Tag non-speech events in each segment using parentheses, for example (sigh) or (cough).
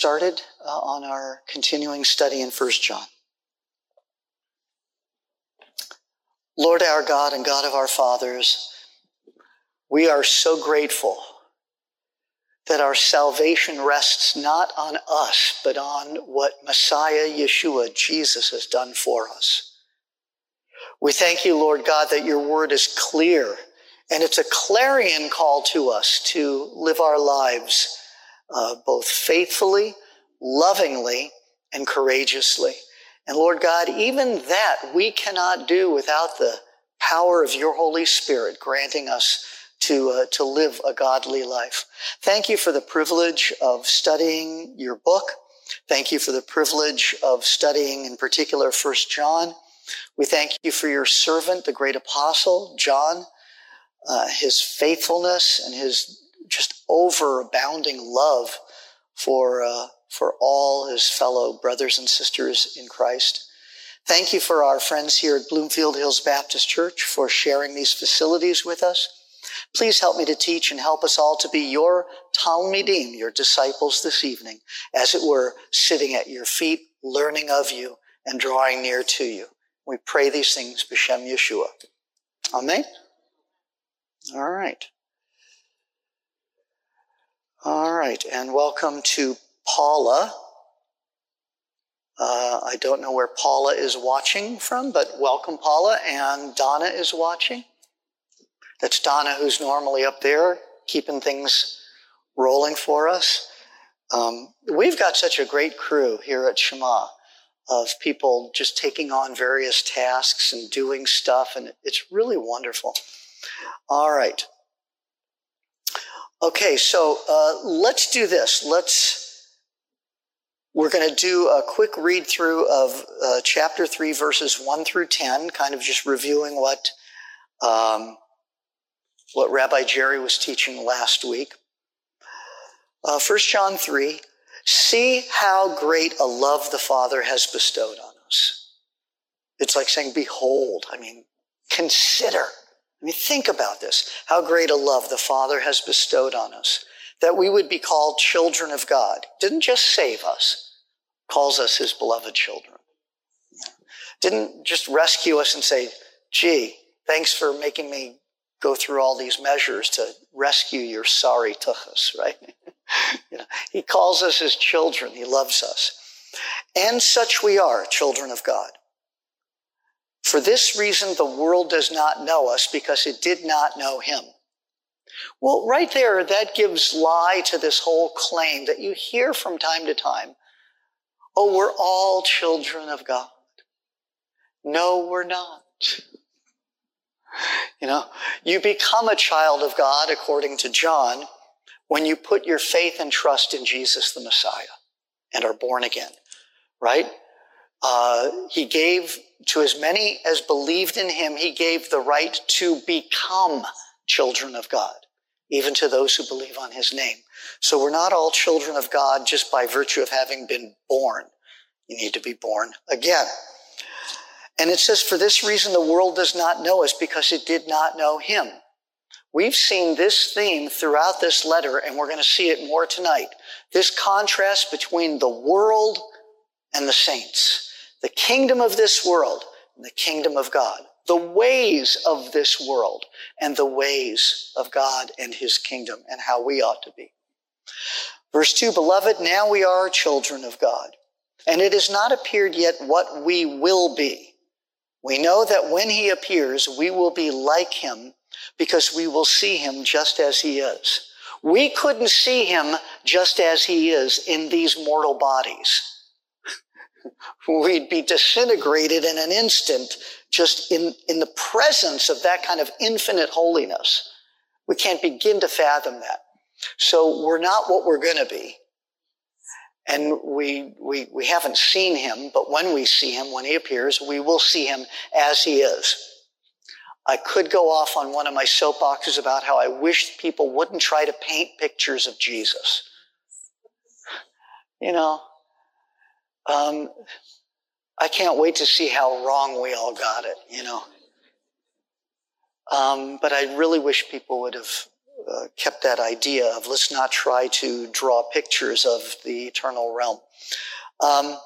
started uh, on our continuing study in 1 John. Lord our God and God of our fathers, we are so grateful that our salvation rests not on us, but on what Messiah Yeshua, Jesus, has done for us. We thank you, Lord God, that your word is clear and it's a clarion call to us to live our lives uh, both faithfully, lovingly, and courageously. And Lord God, even that we cannot do without the power of your Holy Spirit granting us to, uh, to live a godly life. Thank you for the privilege of studying your book. Thank you for the privilege of studying in particular First John. We thank you for your servant, the great apostle, John, uh, his faithfulness and his just overabounding love for, uh, for all his fellow brothers and sisters in Christ. Thank you for our friends here at Bloomfield Hills Baptist Church for sharing these facilities with us. Please help me to teach and help us all to be your Talmidim, your disciples this evening, as it were, sitting at your feet, learning of you and drawing near to you. We pray these things, B'Shem Yeshua. Amen. All right. All right, and welcome to Paula. Uh, I don't know where Paula is watching from, but welcome, Paula. And Donna is watching. That's Donna, who's normally up there keeping things rolling for us. Um, we've got such a great crew here at Shema of people just taking on various tasks and doing stuff, and it's really wonderful. All right. Okay, so uh, let's do this. Let's. We're going to do a quick read through of uh, chapter 3, verses 1 through 10, kind of just reviewing what um, what Rabbi Jerry was teaching last week. Uh, 1 John 3 See how great a love the Father has bestowed on us. It's like saying, Behold. I mean, consider. I mean, think about this. How great a love the Father has bestowed on us that we would be called children of God. Didn't just save us, calls us his beloved children. Didn't just rescue us and say, gee, thanks for making me go through all these measures to rescue your sorry tuchus, (laughs) right? you know, he calls us his children. He loves us. And such we are, children of God. For this reason, the world does not know us because it did not know him. Well, right there, that gives lie to this whole claim that you hear from time to time. Oh, we're all children of God. No, we're not. You know, you become a child of God, according to John, when you put your faith and trust in Jesus the Messiah and are born again, right? Uh, he gave to as many as believed in him, he gave the right to become children of God, even to those who believe on his name. So we're not all children of God just by virtue of having been born. You need to be born again. And it says, for this reason, the world does not know us because it did not know him. We've seen this theme throughout this letter, and we're going to see it more tonight. This contrast between the world and the saints, the kingdom of this world and the kingdom of God, the ways of this world and the ways of God and his kingdom and how we ought to be. Verse 2 Beloved, now we are children of God, and it has not appeared yet what we will be. We know that when he appears, we will be like him because we will see him just as he is. We couldn't see him just as he is in these mortal bodies. We'd be disintegrated in an instant just in, in the presence of that kind of infinite holiness. We can't begin to fathom that. So we're not what we're going to be. And we, we, we haven't seen him, but when we see him, when he appears, we will see him as he is. I could go off on one of my soapboxes about how I wish people wouldn't try to paint pictures of Jesus. You know, um, I can't wait to see how wrong we all got it, you know. Um, but I really wish people would have uh, kept that idea of let's not try to draw pictures of the eternal realm. Um,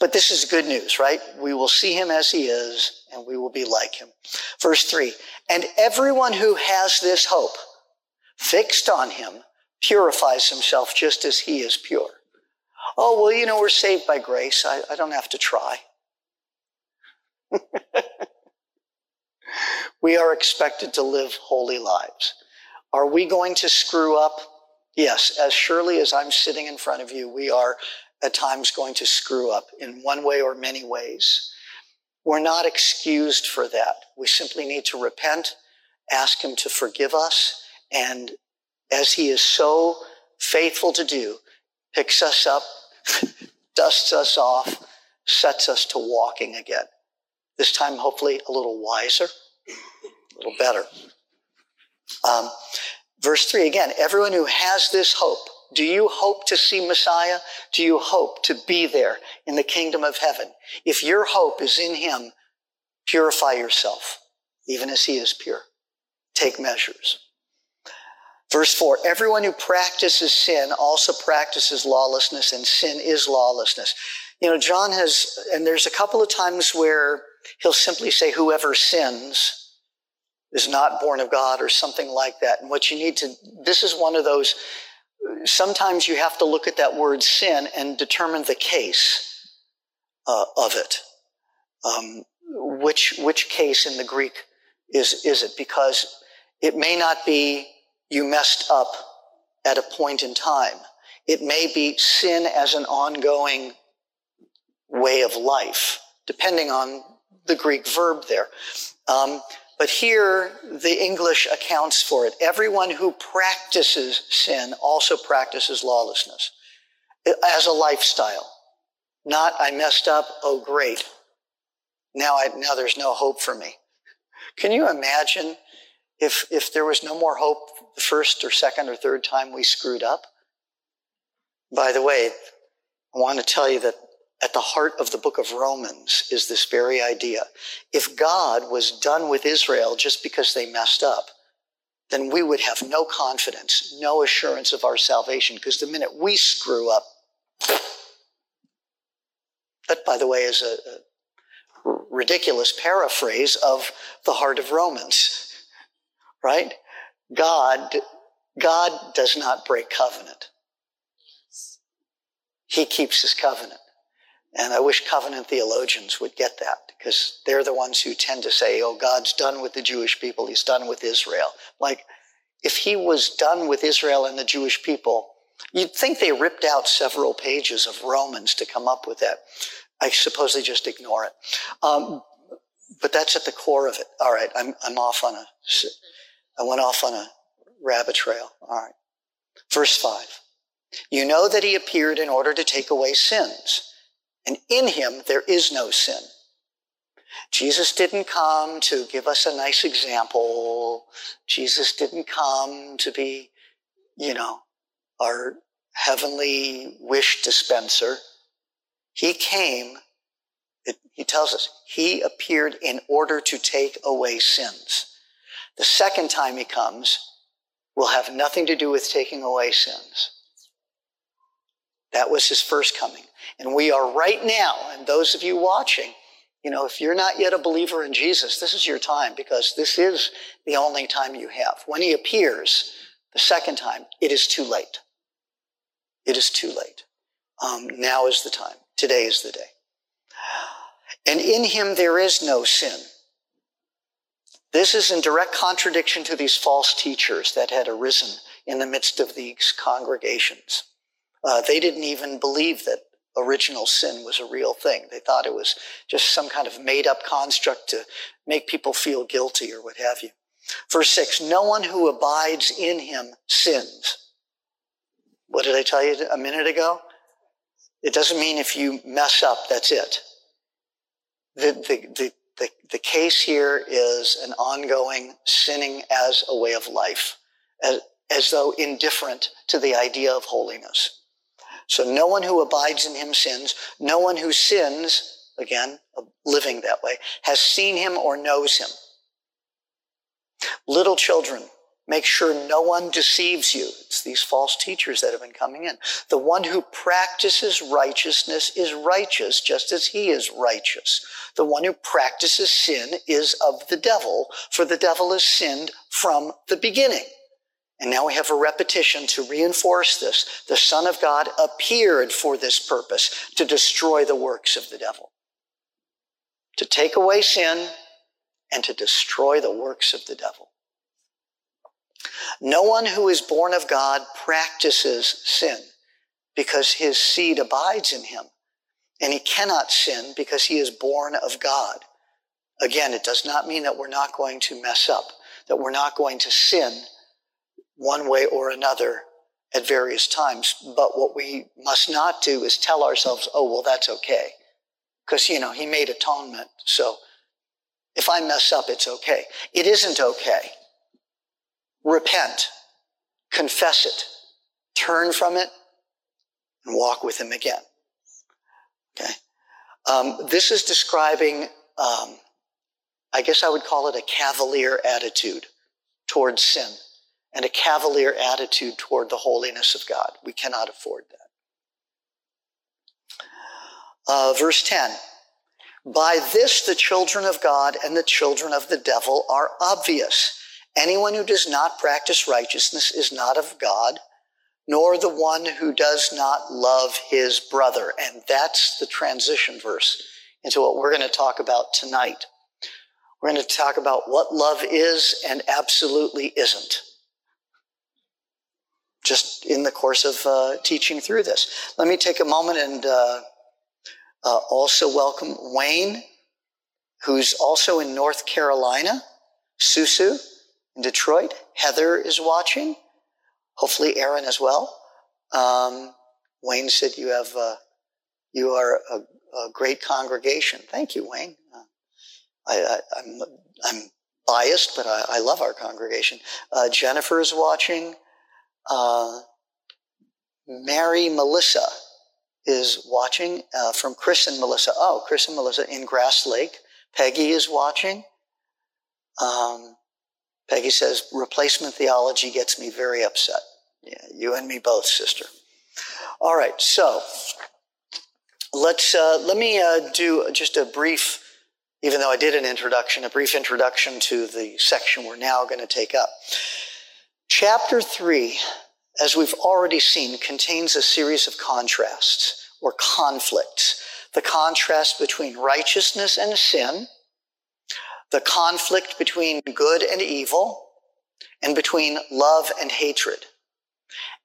but this is good news, right? We will see him as he is and we will be like him. Verse three, and everyone who has this hope fixed on him purifies himself just as he is pure. Oh, well, you know, we're saved by grace. I, I don't have to try. (laughs) we are expected to live holy lives. Are we going to screw up? Yes, as surely as I'm sitting in front of you, we are at times going to screw up in one way or many ways. We're not excused for that. We simply need to repent, ask Him to forgive us, and as He is so faithful to do, picks us up, (laughs) dusts us off, sets us to walking again. This time, hopefully, a little wiser, a little better. Um, verse 3 again, everyone who has this hope, do you hope to see Messiah? Do you hope to be there in the kingdom of heaven? If your hope is in him, purify yourself, even as he is pure. Take measures. Verse 4 Everyone who practices sin also practices lawlessness, and sin is lawlessness. You know, John has, and there's a couple of times where he'll simply say, Whoever sins is not born of God, or something like that. And what you need to, this is one of those sometimes you have to look at that word sin and determine the case uh, of it. Um, which which case in the Greek is is it? Because it may not be you messed up at a point in time. It may be sin as an ongoing way of life, depending on the Greek verb there. Um, but here, the English accounts for it. Everyone who practices sin also practices lawlessness as a lifestyle. Not, I messed up, oh great. Now I, now there's no hope for me. (laughs) Can you imagine if, if there was no more hope the first or second or third time we screwed up? By the way, I want to tell you that at the heart of the book of Romans is this very idea. If God was done with Israel just because they messed up, then we would have no confidence, no assurance of our salvation, because the minute we screw up, that, by the way, is a, ridiculous paraphrase of the heart of Romans, right? God, God does not break covenant. He keeps his covenant. And I wish covenant theologians would get that because they're the ones who tend to say, oh, God's done with the Jewish people. He's done with Israel. Like, if he was done with Israel and the Jewish people, you'd think they ripped out several pages of Romans to come up with that. I suppose they just ignore it. Um, but that's at the core of it. All right, I'm, I'm off on a, I went off on a rabbit trail. All right. Verse five. You know that he appeared in order to take away sins and in him, there is no sin. Jesus didn't come to give us a nice example. Jesus didn't come to be, you know, our heavenly wish dispenser. He came, it, he tells us, he appeared in order to take away sins. The second time he comes will have nothing to do with taking away sins. That was his first coming. And we are right now, and those of you watching, you know, if you're not yet a believer in Jesus, this is your time because this is the only time you have. When he appears the second time, it is too late. It is too late. Um, now is the time. Today is the day. And in him there is no sin. This is in direct contradiction to these false teachers that had arisen in the midst of these congregations. Uh, they didn't even believe that original sin was a real thing. They thought it was just some kind of made up construct to make people feel guilty or what have you. Verse six, no one who abides in him sins. What did I tell you a minute ago? It doesn't mean if you mess up, that's it. The, the, the, the, the case here is an ongoing sinning as a way of life, as, as though indifferent to the idea of holiness. So no one who abides in him sins. No one who sins, again, uh, living that way, has seen him or knows him. Little children, Make sure no one deceives you. It's these false teachers that have been coming in. The one who practices righteousness is righteous just as he is righteous. The one who practices sin is of the devil, for the devil has sinned from the beginning. And now we have a repetition to reinforce this. The Son of God appeared for this purpose, to destroy the works of the devil, to take away sin and to destroy the works of the devil. No one who is born of God practices sin because his seed abides in him. And he cannot sin because he is born of God. Again, it does not mean that we're not going to mess up, that we're not going to sin one way or another at various times. But what we must not do is tell ourselves, oh, well, that's okay. Because, you know, he made atonement. So if I mess up, it's okay. It isn't okay. Repent, confess it, turn from it, and walk with him again. Okay. Um, this is describing, um, I guess I would call it a cavalier attitude towards sin and a cavalier attitude toward the holiness of God. We cannot afford that. Uh, verse 10 By this the children of God and the children of the devil are obvious. Anyone who does not practice righteousness is not of God, nor the one who does not love his brother. And that's the transition verse into what we're going to talk about tonight. We're going to talk about what love is and absolutely isn't just in the course of uh, teaching through this. Let me take a moment and uh, uh, also welcome Wayne, who's also in North Carolina, Susu in Detroit. Heather is watching. Hopefully, Aaron as well. Um, Wayne said you have uh, you are a, a, great congregation. Thank you, Wayne. Uh, I, am I'm, I'm biased, but I, I love our congregation. Uh, Jennifer is watching. Uh, Mary Melissa is watching uh, from Chris and Melissa. Oh, Chris and Melissa in Grass Lake. Peggy is watching. Um, Peggy says, replacement theology gets me very upset. Yeah, you and me both, sister. All right, so let's uh, let me uh, do just a brief, even though I did an introduction, a brief introduction to the section we're now going to take up. Chapter 3, as we've already seen, contains a series of contrasts or conflicts. The contrast between righteousness and sin, the conflict between good and evil, and between love and hatred.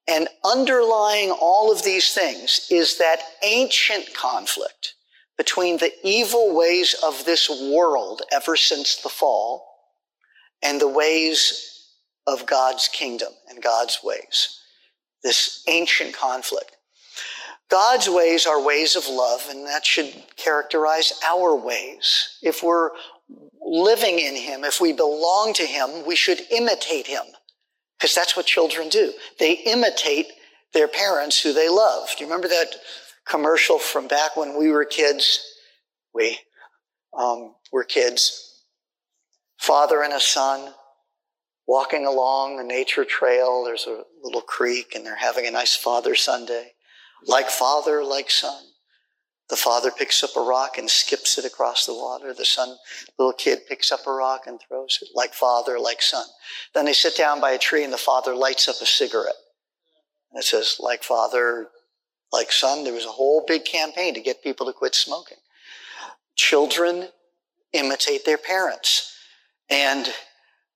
And underlying all of these things is that ancient conflict between the evil ways of this world ever since the fall and the ways of God's kingdom and God's ways. This ancient conflict. God's ways are ways of love, and that should characterize our ways. If we're living in Him, if we belong to Him, we should imitate Him. Because that's what children do. They imitate their parents who they love. Do you remember that commercial from back when we were kids? We um, were kids. Father and a son walking along a nature trail. There's a little creek and they're having a nice Father Sunday. Like father, like son. The father picks up a rock and skips it across the water. The son, little kid picks up a rock and throws it. Like father, like son. Then they sit down by a tree and the father lights up a cigarette. And it says, like father, like son. There was a whole big campaign to get people to quit smoking. Children imitate their parents. And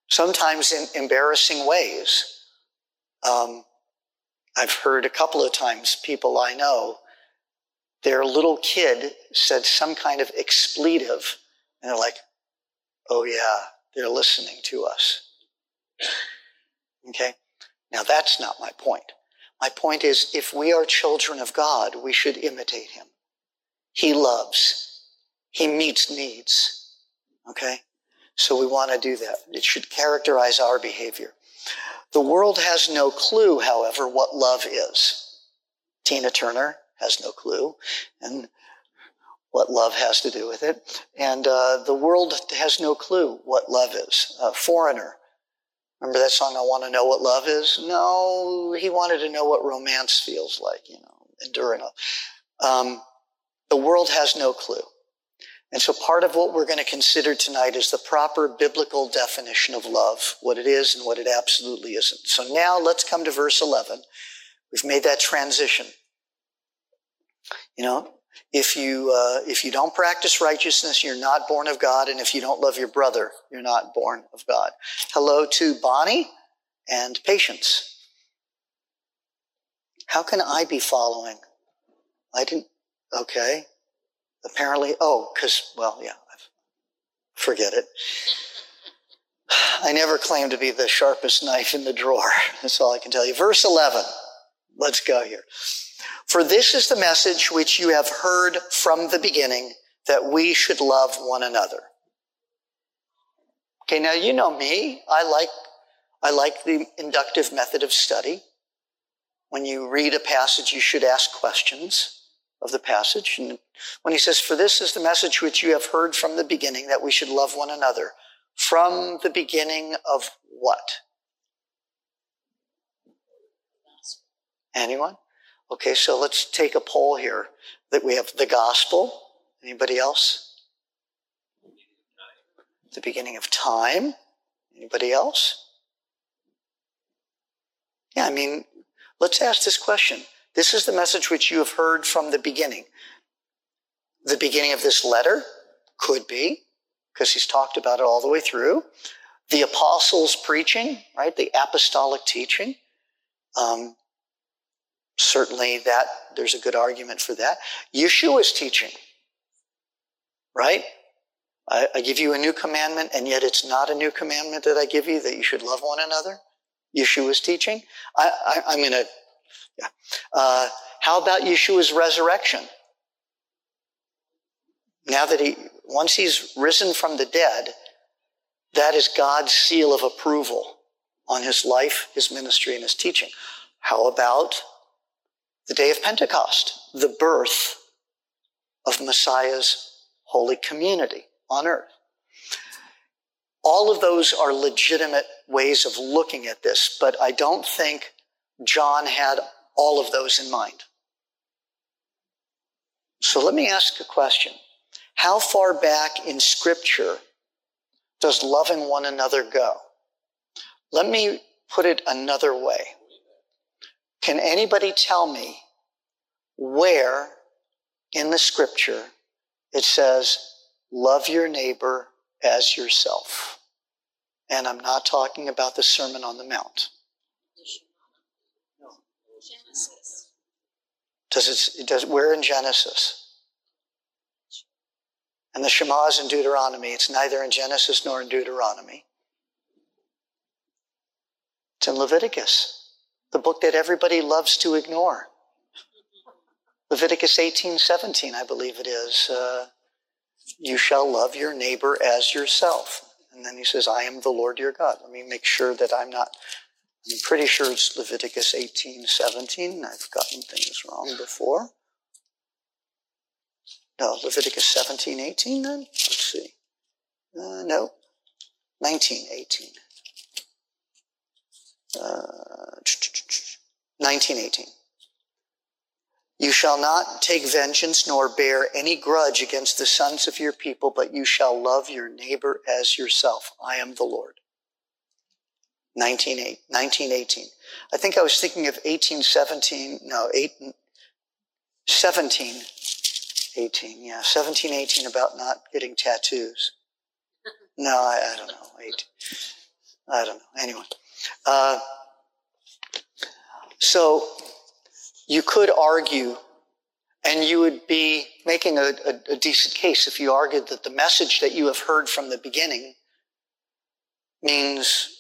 sometimes in embarrassing ways. Um, I've heard a couple of times people I know, their little kid said some kind of expletive, and they're like, oh, yeah, they're listening to us. Okay? Now, that's not my point. My point is if we are children of God, we should imitate him. He loves, he meets needs. Okay? So we want to do that. It should characterize our behavior. The world has no clue, however, what love is. Tina Turner has no clue, and what love has to do with it. And uh, the world has no clue what love is. A Foreigner Remember that song, I Want to Know What Love Is? No, he wanted to know what romance feels like, you know, enduring. Um, the world has no clue. And so part of what we're going to consider tonight is the proper biblical definition of love, what it is and what it absolutely isn't. So now let's come to verse 11. We've made that transition. You know, if you, uh, if you don't practice righteousness, you're not born of God. And if you don't love your brother, you're not born of God. Hello to Bonnie and Patience. How can I be following? I didn't, okay. Apparently, oh, because, well, yeah, forget it. I never claimed to be the sharpest knife in the drawer. That's all I can tell you. Verse 11. Let's go here. For this is the message which you have heard from the beginning that we should love one another. Okay, now you know me. I like, I like the inductive method of study. When you read a passage, you should ask questions of the passage. And when he says, For this is the message which you have heard from the beginning, that we should love one another. From the beginning of what? Anyone? Okay, so let's take a poll here. That we have the gospel. Anybody else? The beginning of time. Anybody else? Yeah, I mean, let's ask this question. This is the message which you have heard from the beginning. The beginning of this letter could be, because he's talked about it all the way through. The apostles' preaching, right? The apostolic teaching. Um, certainly that there's a good argument for that. Yeshua's teaching, right? I, I, give you a new commandment, and yet it's not a new commandment that I give you that you should love one another. Yeshua's teaching. I, am going to yeah. Uh, how about Yeshua's resurrection? Now that he, once he's risen from the dead, that is God's seal of approval on his life, his ministry, and his teaching. How about the day of Pentecost, the birth of Messiah's holy community on earth? All of those are legitimate ways of looking at this, but I don't think John had all of those in mind. So let me ask a question. How far back in Scripture does loving one another go? Let me put it another way. Can anybody tell me where in the Scripture it says, love your neighbor as yourself? And I'm not talking about the Sermon on the Mount. Does it, does, where in Genesis? And the Shema is in Deuteronomy. It's neither in Genesis nor in Deuteronomy. It's in Leviticus, the book that everybody loves to ignore. Leviticus 18, 17, I believe it is. Uh, you shall love your neighbor as yourself. And then he says, I am the Lord your God. Let me make sure that I'm not I'm pretty sure it's Leviticus 18, 17. I've gotten things wrong before. No, Leviticus 17, 18 then? Let's see. Uh, no, 19, 18. Uh, 19, 18. You shall not take vengeance nor bear any grudge against the sons of your people, but you shall love your neighbor as yourself. I am the Lord. 1918. I think I was thinking of 1817, no, 8, 17, 18, yeah, 17, 18 about not getting tattoos. No, I, I don't know. Eight, I don't know. Anyway. Uh, so you could argue, and you would be making a, a, a decent case if you argued that the message that you have heard from the beginning means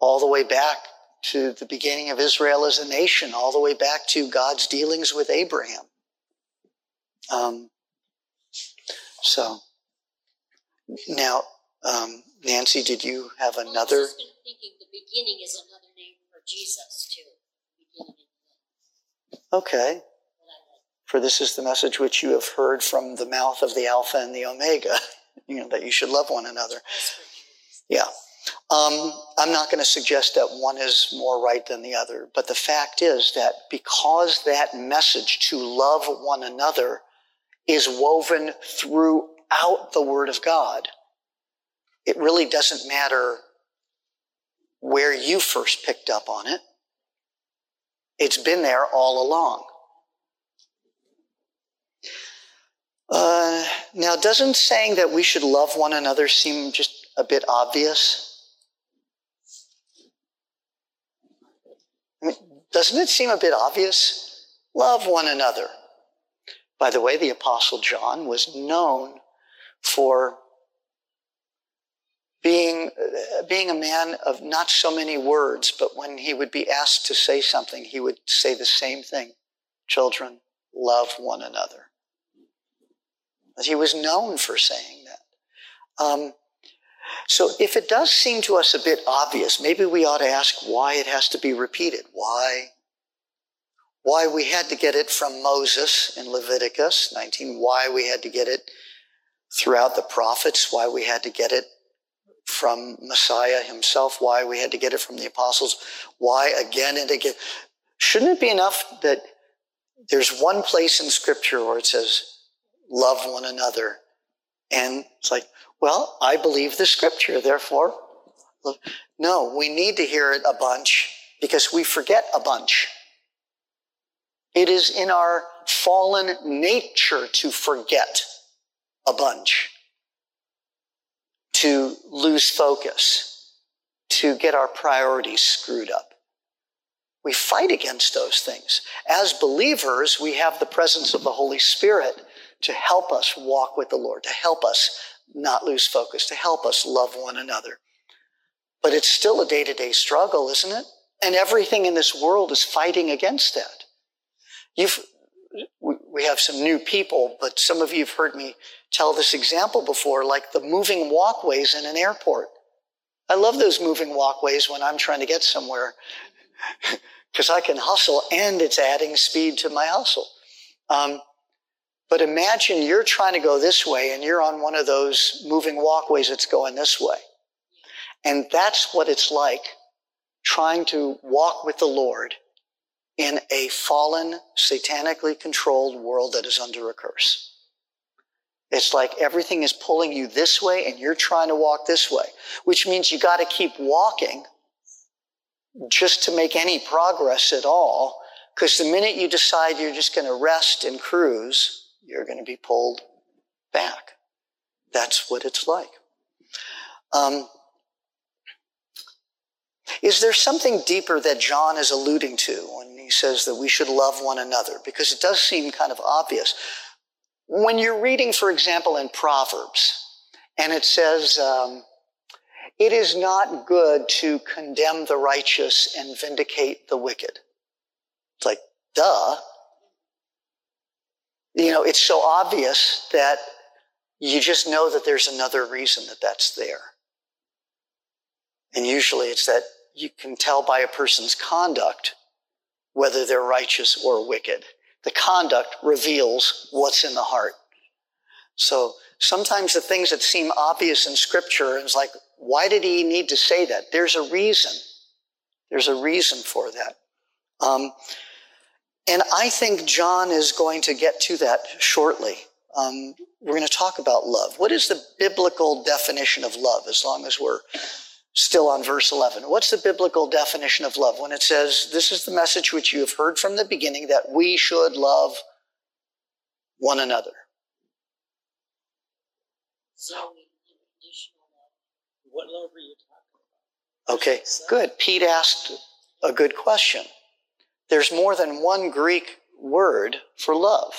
all the way back to the beginning of Israel as a nation, all the way back to God's dealings with Abraham. Um, so now, um, Nancy, did you have another? I was thinking the beginning is another name for Jesus too. Okay. For this is the message which you have heard from the mouth of the Alpha and the Omega, (laughs) you know, that you should love one another. Yeah. Um, I'm not going to suggest that one is more right than the other, but the fact is that because that message to love one another is woven throughout the Word of God, it really doesn't matter where you first picked up on it. It's been there all along. Uh, now, doesn't saying that we should love one another seem just a bit obvious? Doesn't it seem a bit obvious? Love one another. By the way, the Apostle John was known for being, uh, being a man of not so many words, but when he would be asked to say something, he would say the same thing Children, love one another. He was known for saying that. Um, so if it does seem to us a bit obvious, maybe we ought to ask why it has to be repeated. Why? Why we had to get it from Moses in Leviticus 19, why we had to get it throughout the prophets, why we had to get it from Messiah himself, why we had to get it from the apostles, why again and again. Shouldn't it be enough that there's one place in scripture where it says, love one another? And it's like, well, I believe the scripture, therefore. No, we need to hear it a bunch because we forget a bunch. It is in our fallen nature to forget a bunch, to lose focus, to get our priorities screwed up. We fight against those things. As believers, we have the presence of the Holy Spirit to help us walk with the Lord, to help us not lose focus, to help us love one another. But it's still a day to day struggle, isn't it? And everything in this world is fighting against that. You've, we have some new people, but some of you have heard me tell this example before, like the moving walkways in an airport. I love those moving walkways when I'm trying to get somewhere (laughs) because I can hustle and it's adding speed to my hustle. Um, but imagine you're trying to go this way and you're on one of those moving walkways that's going this way. And that's what it's like trying to walk with the Lord in a fallen, satanically controlled world that is under a curse. It's like everything is pulling you this way and you're trying to walk this way, which means you got to keep walking just to make any progress at all. Because the minute you decide you're just going to rest and cruise, you're going to be pulled back. That's what it's like. Um, is there something deeper that John is alluding to when he says that we should love one another? Because it does seem kind of obvious. When you're reading, for example, in Proverbs, and it says, um, it is not good to condemn the righteous and vindicate the wicked. It's like, duh. You know, it's so obvious that you just know that there's another reason that that's there. And usually it's that you can tell by a person's conduct whether they're righteous or wicked. The conduct reveals what's in the heart. So sometimes the things that seem obvious in scripture is like, why did he need to say that? There's a reason. There's a reason for that. Um, and I think John is going to get to that shortly. Um, we're going to talk about love. What is the biblical definition of love as long as we're still on verse 11? What's the biblical definition of love when it says, This is the message which you have heard from the beginning that we should love one another? So. What love are you talking about? Okay, good. Pete asked a good question. There's more than one Greek word for love.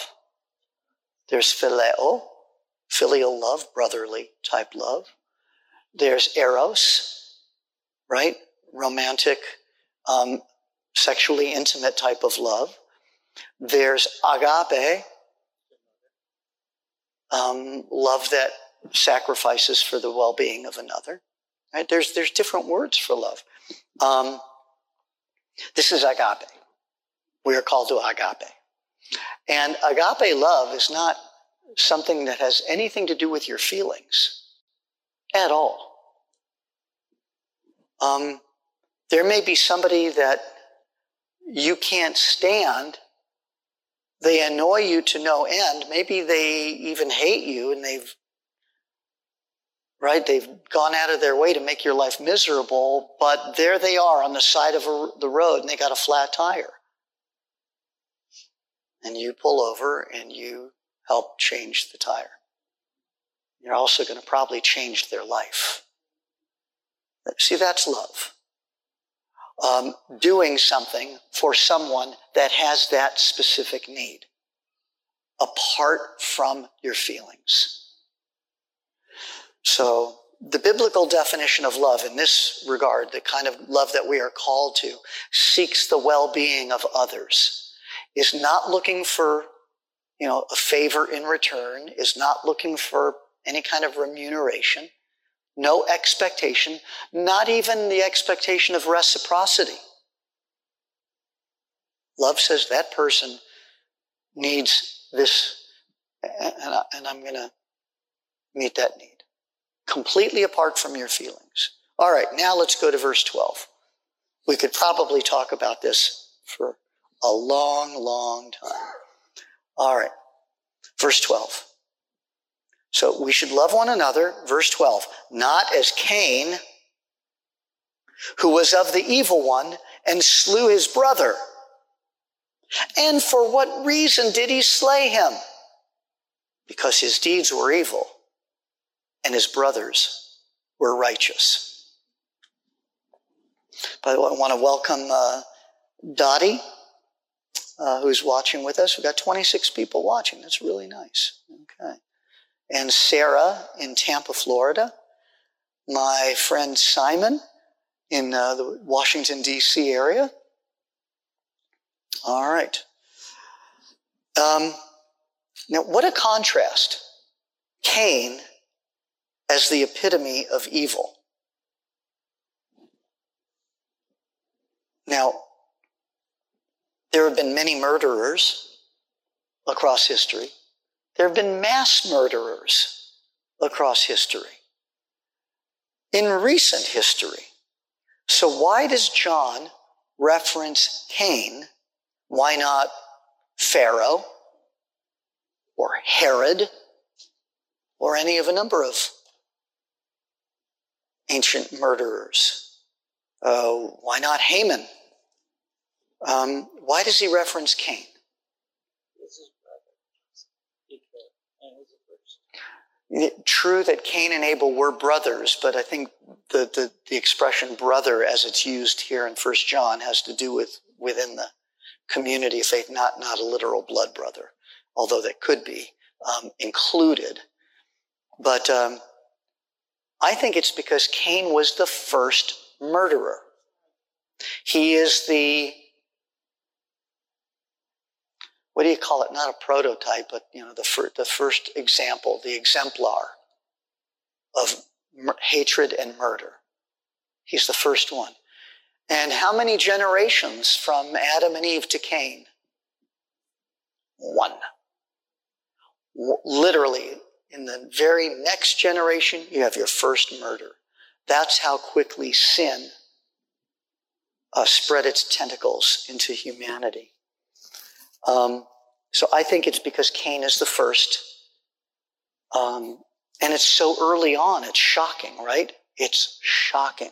There's phileo, filial love, brotherly type love. There's eros, right? Romantic, um, sexually intimate type of love. There's agape, um, love that sacrifices for the well-being of another. Right? There's there's different words for love. Um, this is agape. We are called to agape. And agape love is not something that has anything to do with your feelings at all. Um, there may be somebody that you can't stand. They annoy you to no end. Maybe they even hate you and they've, right? They've gone out of their way to make your life miserable, but there they are on the side of a, the road and they got a flat tire. And you pull over and you help change the tire. You're also going to probably change their life. See, that's love. Um, doing something for someone that has that specific need, apart from your feelings. So, the biblical definition of love in this regard, the kind of love that we are called to, seeks the well-being of others, is not looking for, you know, a favor in return, is not looking for any kind of remuneration no expectation, not even the expectation of reciprocity. Love says that person needs this, and, I'm going to meet that need. Completely apart from your feelings. All right, now let's go to verse 12. We could probably talk about this for a long, long time. All right, verse 12. So we should love one another, verse 12, not as Cain, who was of the evil one and slew his brother. And for what reason did he slay him? Because his deeds were evil and his brothers were righteous. By the way, I want to welcome uh, Dottie, uh, who's watching with us. We've got 26 people watching. That's really nice. Okay and Sarah in Tampa, Florida. My friend Simon in uh, the Washington, D.C. area. All right. Um, now, what a contrast. Cain as the epitome of evil. Now, there have been many murderers across history. There have been mass murderers across history, in recent history. So, why does John reference Cain? Why not Pharaoh or Herod or any of a number of ancient murderers? Uh, why not Haman? Um, why does he reference Cain? True that Cain and Abel were brothers, but I think the, the, the, expression brother as it's used here in First John has to do with within the community of faith, not, not a literal blood brother, although that could be um, included. But um, I think it's because Cain was the first murderer. He is the what do you call it? Not a prototype, but you know, the, the first example, the exemplar of hatred and murder. He's the first one. And how many generations from Adam and Eve to Cain? One. W- literally, in the very next generation, you have your first murder. That's how quickly sin uh, spread its tentacles into humanity. Um, so I think it's because Cain is the first. Um, and it's so early on, it's shocking, right? It's shocking.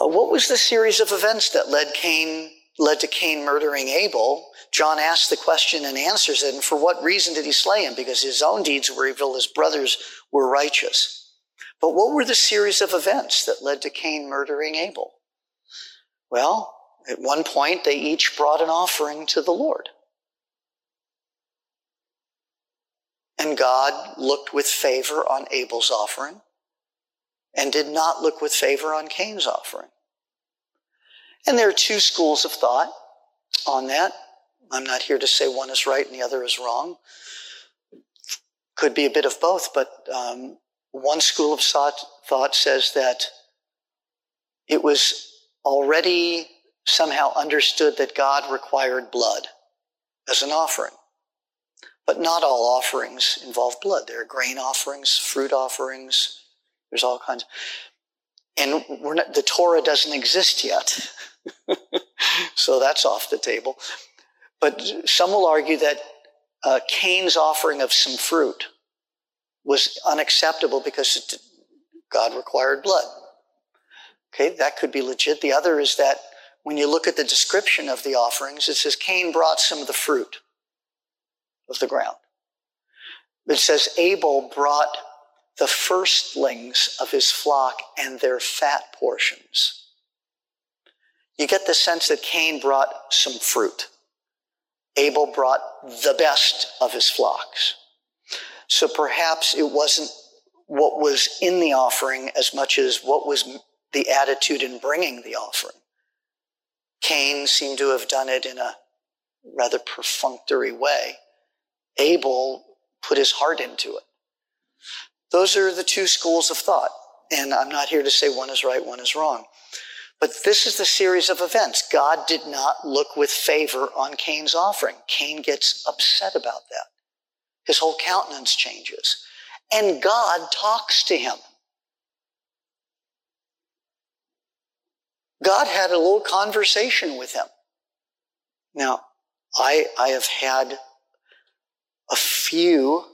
Uh, what was the series of events that led Cain, led to Cain murdering Abel? John asks the question and answers it. And for what reason did he slay him? Because his own deeds were evil, his brothers were righteous. But what were the series of events that led to Cain murdering Abel? Well, at one point, they each brought an offering to the Lord. And God looked with favor on Abel's offering and did not look with favor on Cain's offering. And there are two schools of thought on that. I'm not here to say one is right and the other is wrong. Could be a bit of both, but um, one school of thought, thought says that it was already somehow understood that God required blood as an offering. But not all offerings involve blood. There are grain offerings, fruit offerings, There's all kinds. And not, the Torah doesn't exist yet. (laughs) so that's off the table. But some will argue that uh, Cain's offering of some fruit was unacceptable because it, God required blood. Okay, that could be legit. The other is that when you look at the description of the offerings, it says Cain brought some of the fruit of the ground. It says Abel brought the firstlings of his flock and their fat portions. You get the sense that Cain brought some fruit. Abel brought the best of his flocks. So perhaps it wasn't what was in the offering as much as what was the attitude in bringing the offering. Cain seemed to have done it in a rather perfunctory way. Abel put his heart into it. Those are the two schools of thought. And I'm not here to say one is right, one is wrong. But this is the series of events. God did not look with favor on Cain's offering. Cain gets upset about that. His whole countenance changes. And God talks to him. God had a little conversation with him. Now, I, I have had a few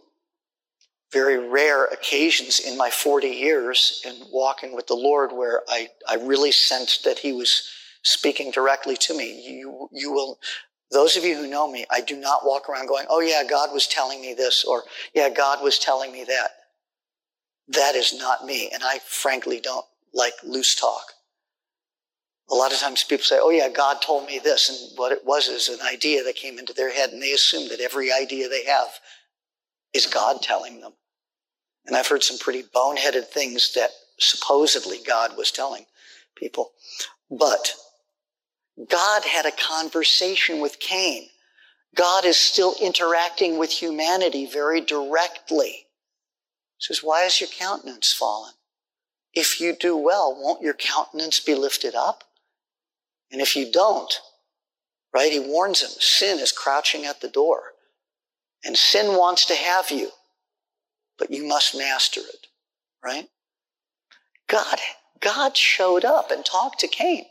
very rare occasions in my 40 years in walking with the Lord where I, I really sensed that He was speaking directly to me. You, you will, those of you who know me, I do not walk around going, oh yeah, God was telling me this, or yeah, God was telling me that. That is not me. And I frankly don't like loose talk. A lot of times people say, oh yeah, God told me this. And what it was is an idea that came into their head and they assume that every idea they have is God telling them. And I've heard some pretty boneheaded things that supposedly God was telling people. But God had a conversation with Cain. God is still interacting with humanity very directly. He says, why is your countenance fallen? If you do well, won't your countenance be lifted up? And if you don't, right, he warns him, sin is crouching at the door. And sin wants to have you but you must master it, right? God, God showed up and talked to Cain.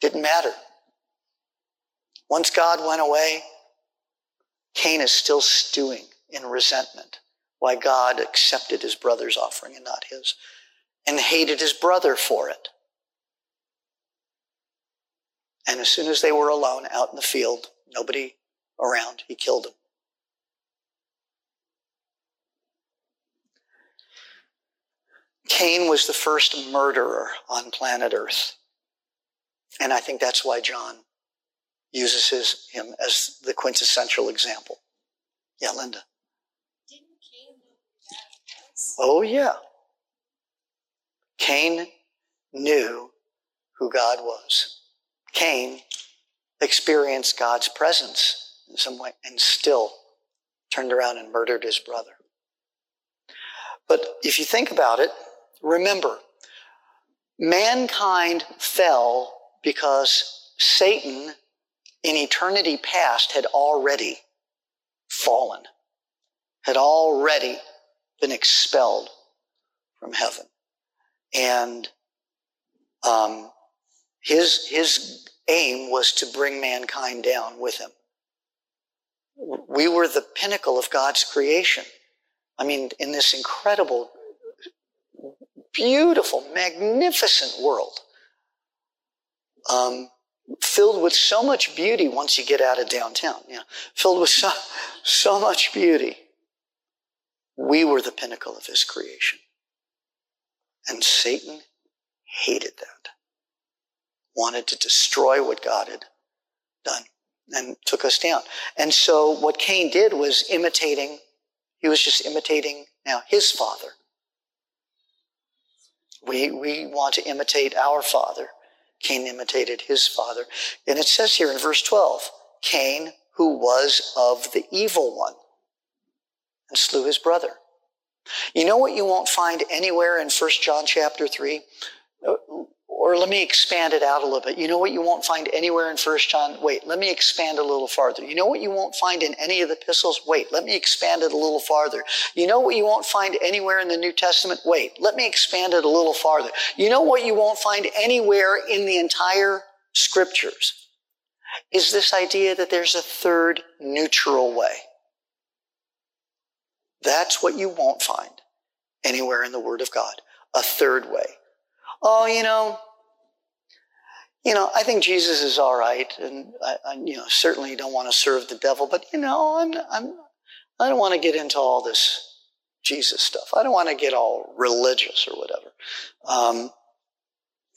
Didn't matter. Once God went away, Cain is still stewing in resentment why God accepted his brother's offering and not his, and hated his brother for it. And as soon as they were alone out in the field, nobody around, he killed him. Cain was the first murderer on planet Earth. And I think that's why John uses his, him as the quintessential example. Yeah, Linda. Oh, yeah. Cain knew who God was. Cain experienced God's presence in some way and still turned around and murdered his brother. But if you think about it, Remember, mankind fell because Satan in eternity past had already fallen, had already been expelled from heaven. And um, his, his aim was to bring mankind down with him. We were the pinnacle of God's creation. I mean, in this incredible beautiful, magnificent world. Um, filled with so much beauty once you get out of downtown. Yeah, filled with so, so much beauty. We were the pinnacle of his creation. And Satan hated that. Wanted to destroy what God had done and took us down. And so what Cain did was imitating, he was just imitating now his father. We, we want to imitate our father. Cain imitated his father. And it says here in verse 12, Cain, who was of the evil one, and slew his brother. You know what you won't find anywhere in 1 John chapter 3? Or let me expand it out a little bit. You know what you won't find anywhere in First John? Wait, let me expand a little farther. You know what you won't find in any of the epistles? Wait, let me expand it a little farther. You know what you won't find anywhere in the New Testament? Wait, let me expand it a little farther. You know what you won't find anywhere in the entire scriptures? Is this idea that there's a third neutral way. That's what you won't find anywhere in the Word of God. A third way. Oh, you know, you know, I think Jesus is all right, and I, I you know certainly don't want to serve the devil, but you know, I'm, I'm, I don't want to get into all this Jesus stuff. I don't want to get all religious or whatever. Um,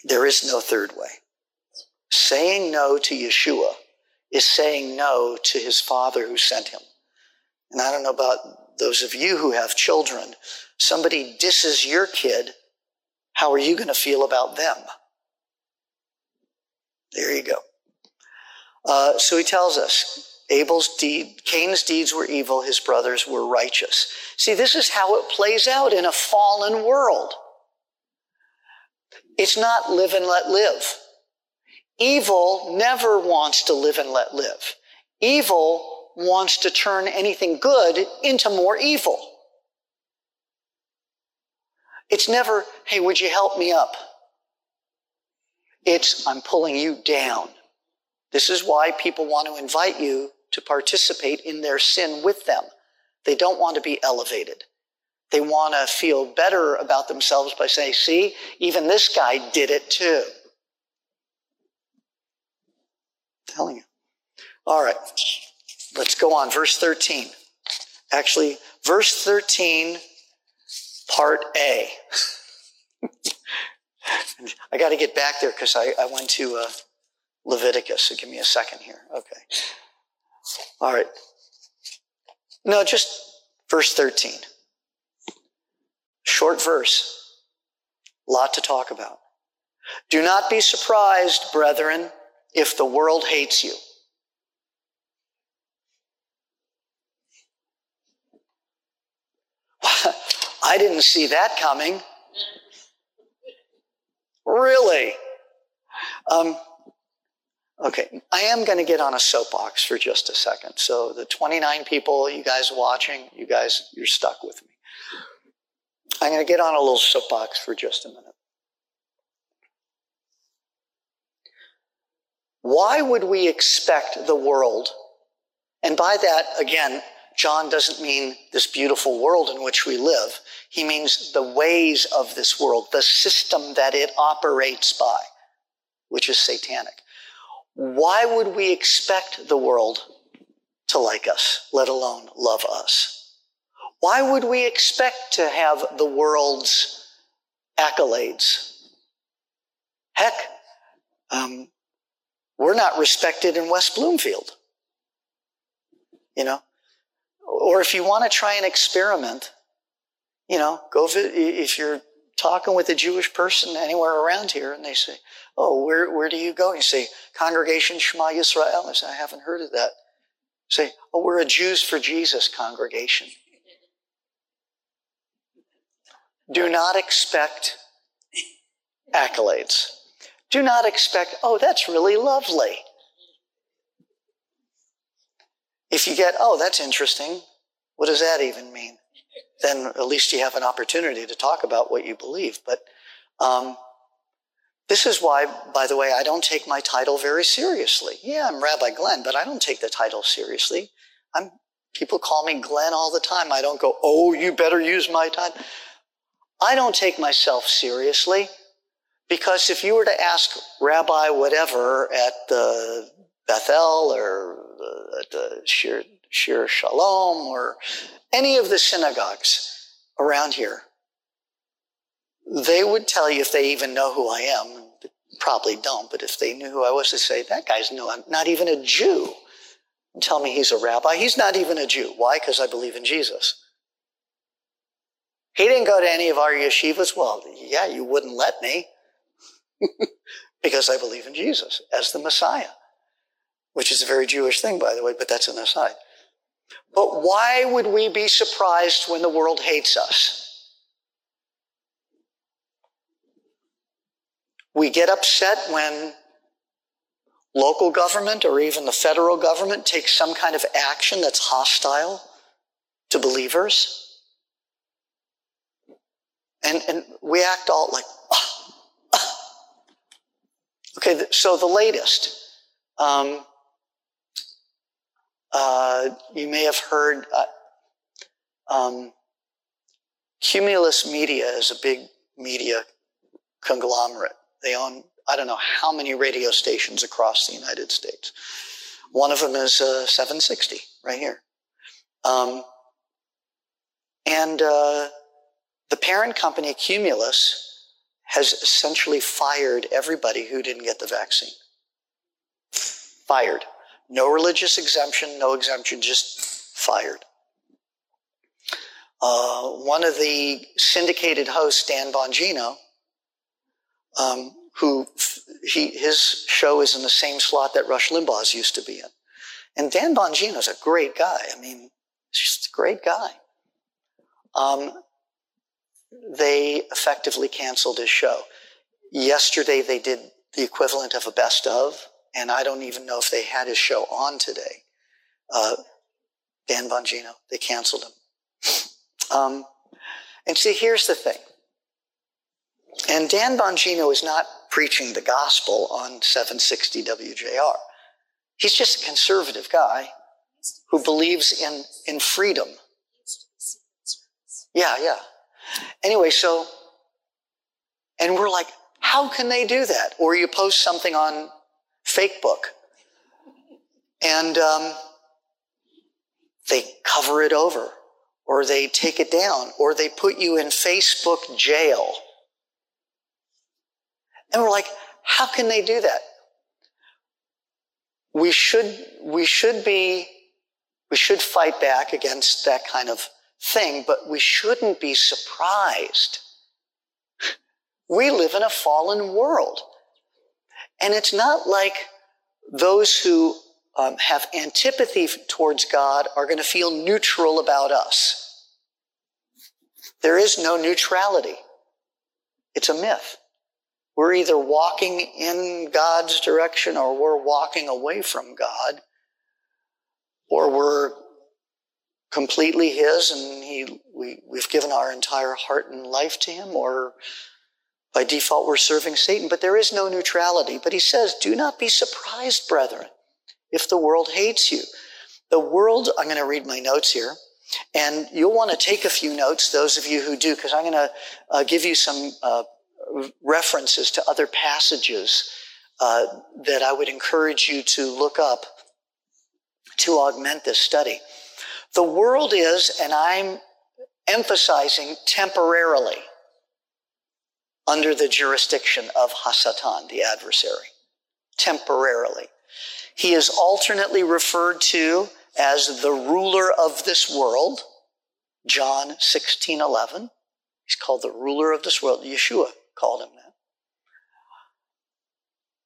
there is no third way. Saying no to Yeshua is saying no to his father who sent him. And I don't know about those of you who have children. Somebody disses your kid. How are you going to feel about them? There you go. Uh, so he tells us Abel's deed, Cain's deeds were evil, his brothers were righteous. See, this is how it plays out in a fallen world. It's not live and let live. Evil never wants to live and let live. Evil wants to turn anything good into more evil. It's never, hey, would you help me up? It's, I'm pulling you down. This is why people want to invite you to participate in their sin with them. They don't want to be elevated. They want to feel better about themselves by saying, see, even this guy did it too. telling you. All right. Let's go on. Verse 13. Actually, verse 13, part A. (laughs) (laughs) I got to get back there because I, I went to uh, Leviticus. So give me a second here. Okay. All right. No, just verse 13. Short verse. Lot to talk about. Do not be surprised, brethren, if the world hates you. (laughs) I didn't see that coming. Really? Um, okay, I am going to get on a soapbox for just a second. So, the 29 people, you guys watching, you guys, you're stuck with me. I'm going to get on a little soapbox for just a minute. Why would we expect the world? And by that, again, John doesn't mean this beautiful world in which we live. He means the ways of this world, the system that it operates by, which is satanic. Why would we expect the world to like us, let alone love us? Why would we expect to have the world's accolades? Heck, um, we're not respected in West Bloomfield. You know? Or if you want to try an experiment, you know, go, if you're talking with a Jewish person anywhere around here and they say, Oh, where, where do you go? You say, Congregation Shema Yisrael. I say, I haven't heard of that. say, Oh, we're a Jews for Jesus congregation. Do not expect accolades. Do not expect, oh, that's really lovely. If you get, oh, that's interesting, what does that even mean? Then at least you have an opportunity to talk about what you believe. But um, this is why, by the way, I don't take my title very seriously. Yeah, I'm Rabbi Glenn, but I don't take the title seriously. I'm people call me Glenn all the time. I don't go, oh, you better use my title. I don't take myself seriously. Because if you were to ask Rabbi whatever at the Bethel or at the Shir, Shir Shalom or any of the synagogues around here, they would tell you if they even know who I am. Probably don't, but if they knew who I was, they'd say, that guy's I'm not even a Jew. Tell me he's a rabbi. He's not even a Jew. Why? Because I believe in Jesus. He didn't go to any of our yeshivas. Well, yeah, you wouldn't let me. (laughs) because I believe in Jesus as the Messiah, which is a very Jewish thing, by the way, but that's an aside. But why would we be surprised when the world hates us? we get upset when local government or even the federal government takes some kind of action that's hostile to believers. And, and we act all like, ah, ah. okay, so the latest. Um, uh, you may have heard uh, um, Cumulus Media is a big media conglomerate. They own, I don't know how many radio stations across the United States. One of them is uh, 760 right here. Um, and uh, the parent company, Cumulus, has essentially fired everybody who didn't get the vaccine. Fired. No religious exemption, no exemption, just fired. Uh, one of the syndicated hosts, Dan Bongino, um, who he, his show is in the same slot that Rush Limbaugh's used to be in. And Dan Bongino's a great guy. I mean, just a great guy. Um, they effectively canceled his show. Yesterday, they did the equivalent of a best of, and I don't even know if they had his show on today. Uh, Dan Bongino, they canceled him. Um, and see, here's the thing. And Dan Bongino is not preaching the gospel on 760 WJR. He's just a conservative guy who believes in, in freedom. Yeah, yeah. Anyway, so, and we're like, how can they do that? Or you post something on Fakebook and um, they cover it over or they take it down, or they put you in Facebook jail. And we're like, how can they do that? We should, we should be, we should fight back against that kind of thing, but we shouldn't be surprised. We live in a fallen world. And it's not like those who um, have antipathy towards God are going to feel neutral about us. There is no neutrality. It's a myth. We're either walking in God's direction or we're walking away from God, or we're completely His and he, we, we've given our entire heart and life to Him, or by default we're serving Satan. But there is no neutrality. But He says, Do not be surprised, brethren if the world hates you. The world, I'm going to read my notes here, and you'll want to take a few notes, those of you who do, because I'm going to uh, give you some uh, references to other passages uh, that I would encourage you to look up to augment this study. The world is, and I'm emphasizing temporarily, under the jurisdiction of Hasatan, the adversary. Temporarily. He is alternately referred to as the ruler of this world. John 16, 11. He's called the ruler of this world. Yeshua called him that.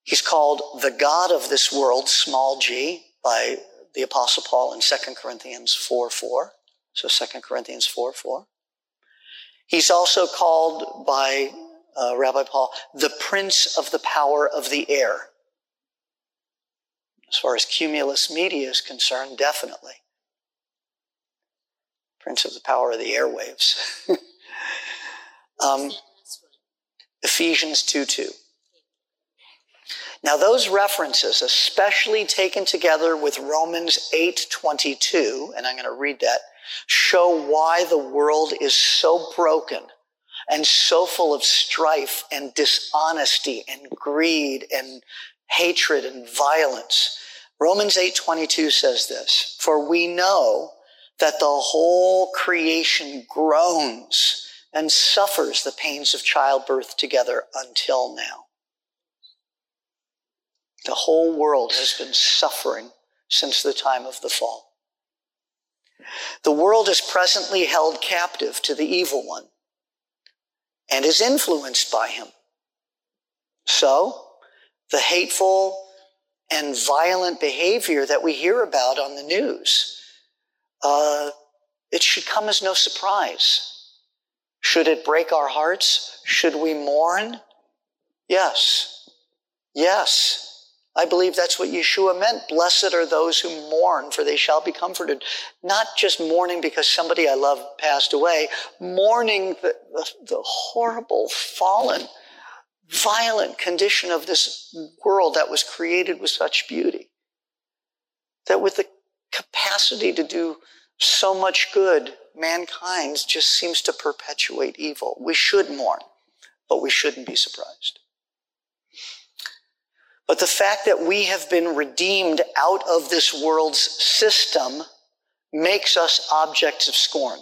He's called the God of this world, small g, by the Apostle Paul in 2 Corinthians 4 4. So 2 Corinthians 4 4. He's also called by uh, Rabbi Paul the prince of the power of the air. As far as cumulus media is concerned, definitely. Prince of the power of the airwaves. (laughs) um, Ephesians 2 2. Now those references, especially taken together with Romans 8:22, and I'm going to read that, show why the world is so broken and so full of strife and dishonesty and greed and hatred and violence. Romans 8:22 says this, "For we know that the whole creation groans and suffers the pains of childbirth together until now." The whole world has been suffering since the time of the fall. The world is presently held captive to the evil one and is influenced by him. So, the hateful and violent behavior that we hear about on the news, uh, it should come as no surprise. Should it break our hearts? Should we mourn? Yes. Yes. I believe that's what Yeshua meant. Blessed are those who mourn, for they shall be comforted. Not just mourning because somebody I love passed away, mourning the, the, the horrible, fallen, violent condition of this world that was created with such beauty. That with the capacity to do so much good, mankind just seems to perpetuate evil. We should mourn, but we shouldn't be surprised. But the fact that we have been redeemed out of this world's system makes us objects of scorn.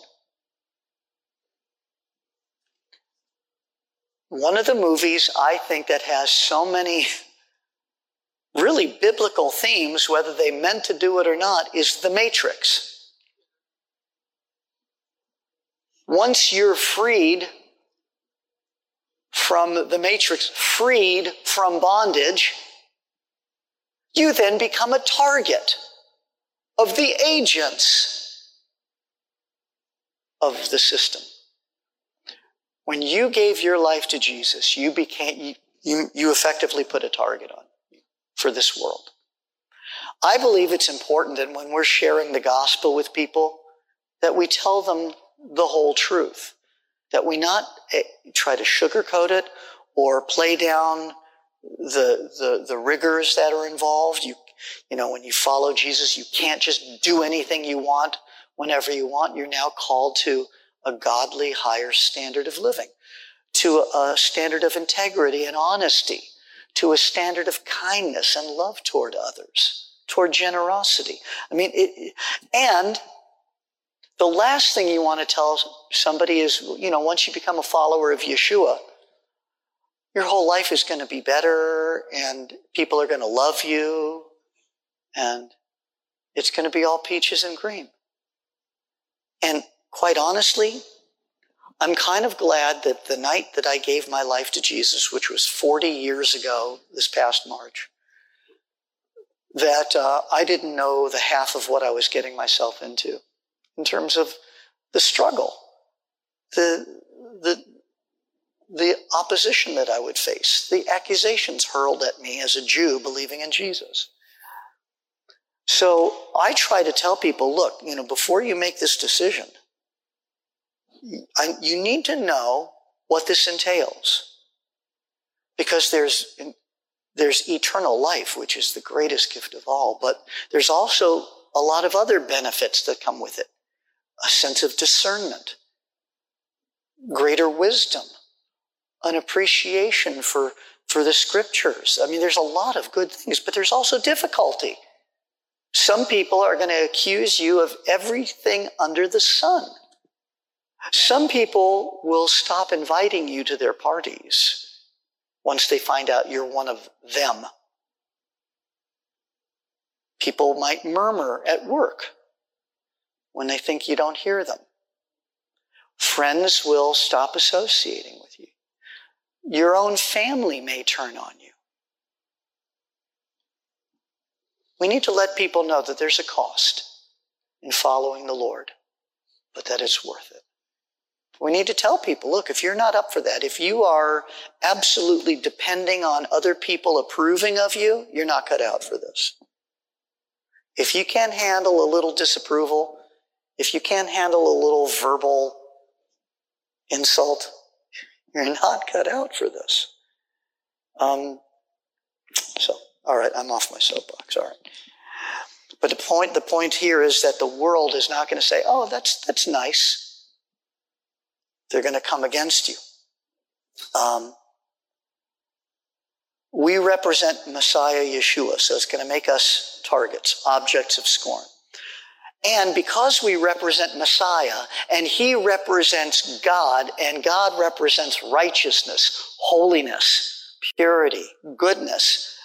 One of the movies I think that has so many really biblical themes, whether they meant to do it or not, is The Matrix. Once you're freed from the matrix, freed from bondage, you then become a target of the agents of the system. When you gave your life to Jesus, you became, you, you effectively put a target on for this world. I believe it's important that when we're sharing the gospel with people, that we tell them the whole truth, that we not eh, try to sugarcoat it or play down the, the, the rigors that are involved. You, you know, when you follow Jesus, you can't just do anything you want whenever you want. You're now called to a godly higher standard of living, to a standard of integrity and honesty, to a standard of kindness and love toward others, toward generosity. I mean, it, and the last thing you want to tell somebody is, you know, once you become a follower of Yeshua, your whole life is going to be better and people are going to love you and it's going to be all peaches and cream. And quite honestly, I'm kind of glad that the night that I gave my life to Jesus, which was 40 years ago this past March, that uh, I didn't know the half of what I was getting myself into in terms of the struggle, the, the, the opposition that I would face, the accusations hurled at me as a Jew believing in Jesus. So I try to tell people, look, you know, before you make this decision, I, you need to know what this entails. Because there's, there's eternal life, which is the greatest gift of all, but there's also a lot of other benefits that come with it. A sense of discernment, greater wisdom, an appreciation for, for the scriptures. I mean, there's a lot of good things, but there's also difficulty. Some people are going to accuse you of everything under the sun. Some people will stop inviting you to their parties once they find out you're one of them. People might murmur at work when they think you don't hear them. Friends will stop associating with you. Your own family may turn on you. We need to let people know that there's a cost in following the Lord, but that it's worth it. We need to tell people, look, if you're not up for that, if you are absolutely depending on other people approving of you, you're not cut out for this. If you can't handle a little disapproval, if you can't handle a little verbal insult, you're not cut out for this. Um, so, all right, I'm off my soapbox. All right. But the point, the point here is that the world is not going to say, "Oh, that's that's nice." They're going to come against you. Um, we represent Messiah Yeshua, so it's going to make us targets, objects of scorn. And because we represent Messiah and he represents God and God represents righteousness, holiness, purity, goodness,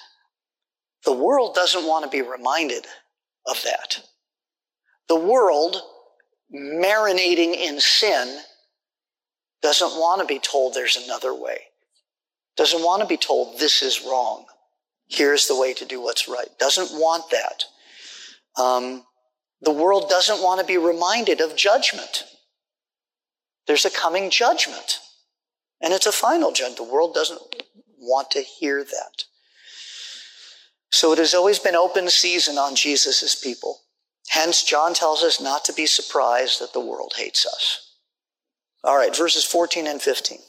the world doesn't want to be reminded of that. The world, marinating in sin, doesn't want to be told there's another way. Doesn't want to be told this is wrong. Here's the way to do what's right. Doesn't want that. Um, the world doesn't want to be reminded of judgment. There's a coming judgment. And it's a final judgment. The world doesn't want to hear that. So it has always been open season on Jesus' people. Hence, John tells us not to be surprised that the world hates us. All right, verses 14 and 15.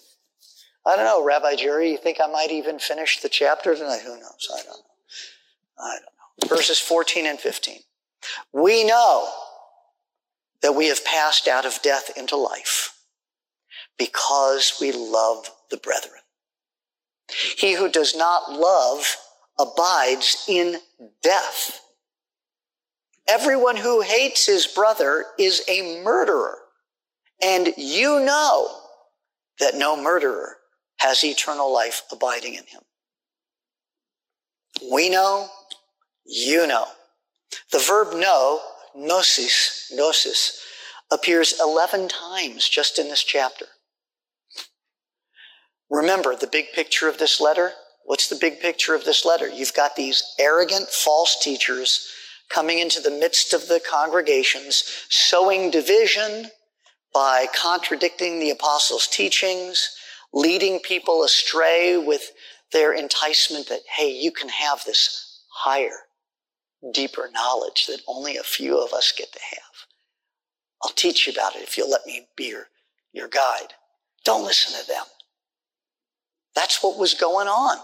I don't know, Rabbi Jerry, you think I might even finish the chapter tonight? Who knows? I don't know. I don't know. Verses 14 and 15. We know that we have passed out of death into life because we love the brethren. He who does not love abides in death. Everyone who hates his brother is a murderer. And you know that no murderer has eternal life abiding in him. We know, you know. The verb know, gnosis, gnosis, appears 11 times just in this chapter. Remember the big picture of this letter? What's the big picture of this letter? You've got these arrogant false teachers coming into the midst of the congregations, sowing division by contradicting the apostles' teachings, leading people astray with their enticement that, hey, you can have this higher, deeper knowledge that only a few of us get to have. I'll teach you about it if you'll let me be your, your guide. Don't listen to them. That's what was going on.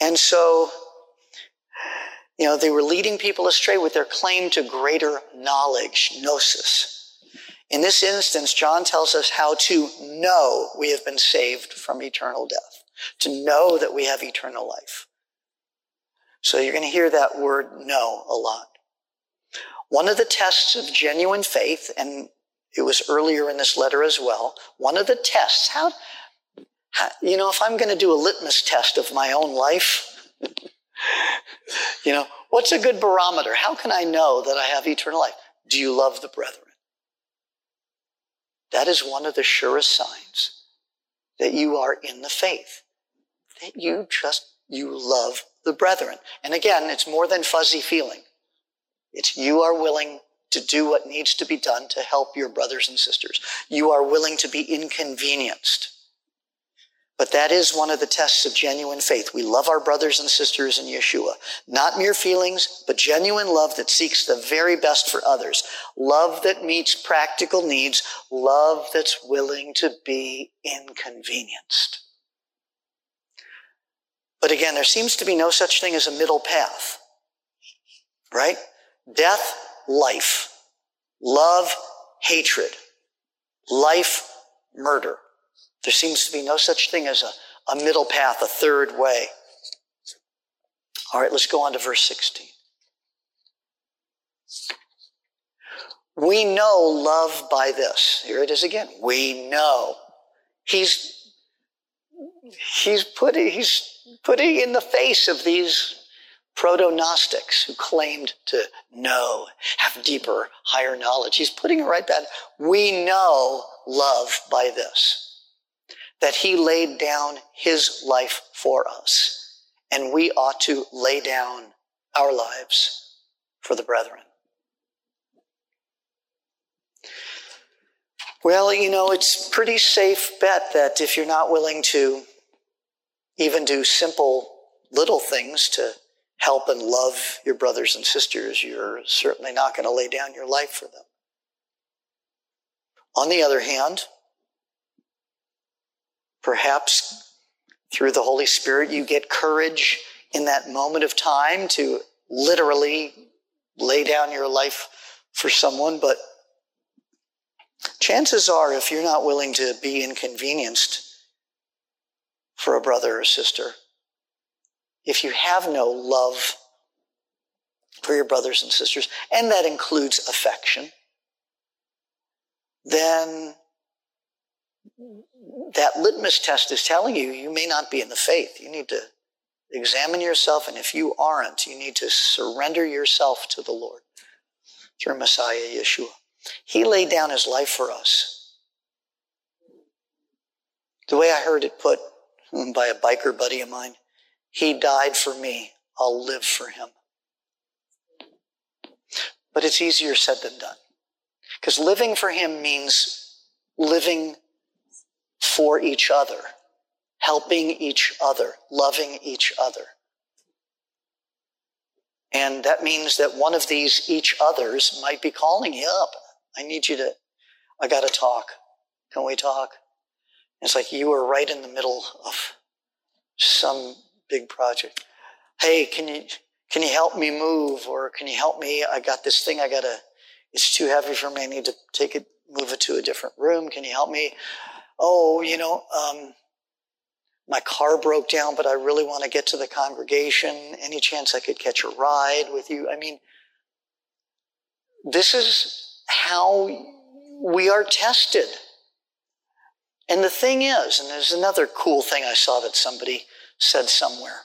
And so, you know, they were leading people astray with their claim to greater knowledge, gnosis. In this instance, John tells us how to know we have been saved from eternal death, to know that we have eternal life. So you're going to hear that word know a lot. One of the tests of genuine faith, and it was earlier in this letter as well, one of the tests, how, you know, if I'm going to do a litmus test of my own life, (laughs) you know, what's a good barometer? How can I know that I have eternal life? Do you love the brethren? That is one of the surest signs that you are in the faith. That you just, you love the brethren. And again, it's more than fuzzy feeling. It's you are willing to do what needs to be done to help your brothers and sisters. You are willing to be inconvenienced but that is one of the tests of genuine faith. We love our brothers and sisters in Yeshua. Not mere feelings, but genuine love that seeks the very best for others. Love that meets practical needs. Love that's willing to be inconvenienced. But again, there seems to be no such thing as a middle path. Right? Death, life. Love, hatred. Life, murder. There seems to be no such thing as a, a middle path, a third way. All right, let's go on to verse 16. We know love by this. Here it is again. We know. He's, he's putting, he's putting in the face of these proto-Gnostics who claimed to know, have deeper, higher knowledge. He's putting it right back. We know love by this that he laid down his life for us, and we ought to lay down our lives for the brethren. Well, you know, it's pretty safe bet that if you're not willing to even do simple little things to help and love your brothers and sisters, you're certainly not going to lay down your life for them. On the other hand, Perhaps through the Holy Spirit, you get courage in that moment of time to literally lay down your life for someone. But chances are, if you're not willing to be inconvenienced for a brother or sister, if you have no love for your brothers and sisters, and that includes affection, then that litmus test is telling you you may not be in the faith. You need to examine yourself, and if you aren't, you need to surrender yourself to the Lord through Messiah Yeshua. He laid down his life for us. The way I heard it put by a biker buddy of mine, he died for me. I'll live for him. But it's easier said than done. Because living for him means living for each other, helping each other, loving each other. And that means that one of these each others might be calling you up. I need you to, I got to talk. Can we talk? It's like you were right in the middle of some big project. Hey, can you, can you help me move? Or can you help me? I got this thing I got to, it's too heavy for me. I need to take it, move it to a different room. Can you help me? Oh, you know, um, my car broke down, but I really want to get to the congregation. Any chance I could catch a ride with you? I mean, this is how we are tested. And the thing is, and there's another cool thing I saw that somebody said somewhere.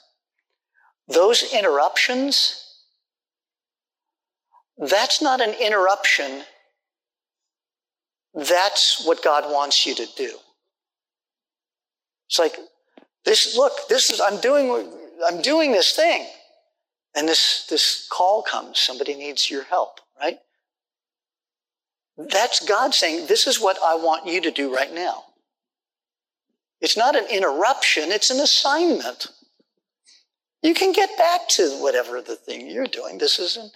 Those interruptions, that's not an interruption. That's what God wants you to do. It's like, this, look, this is, I'm doing, I'm doing this thing. And this, this call comes. Somebody needs your help, right? That's God saying, this is what I want you to do right now. It's not an interruption, it's an assignment. You can get back to whatever the thing you're doing. This is an,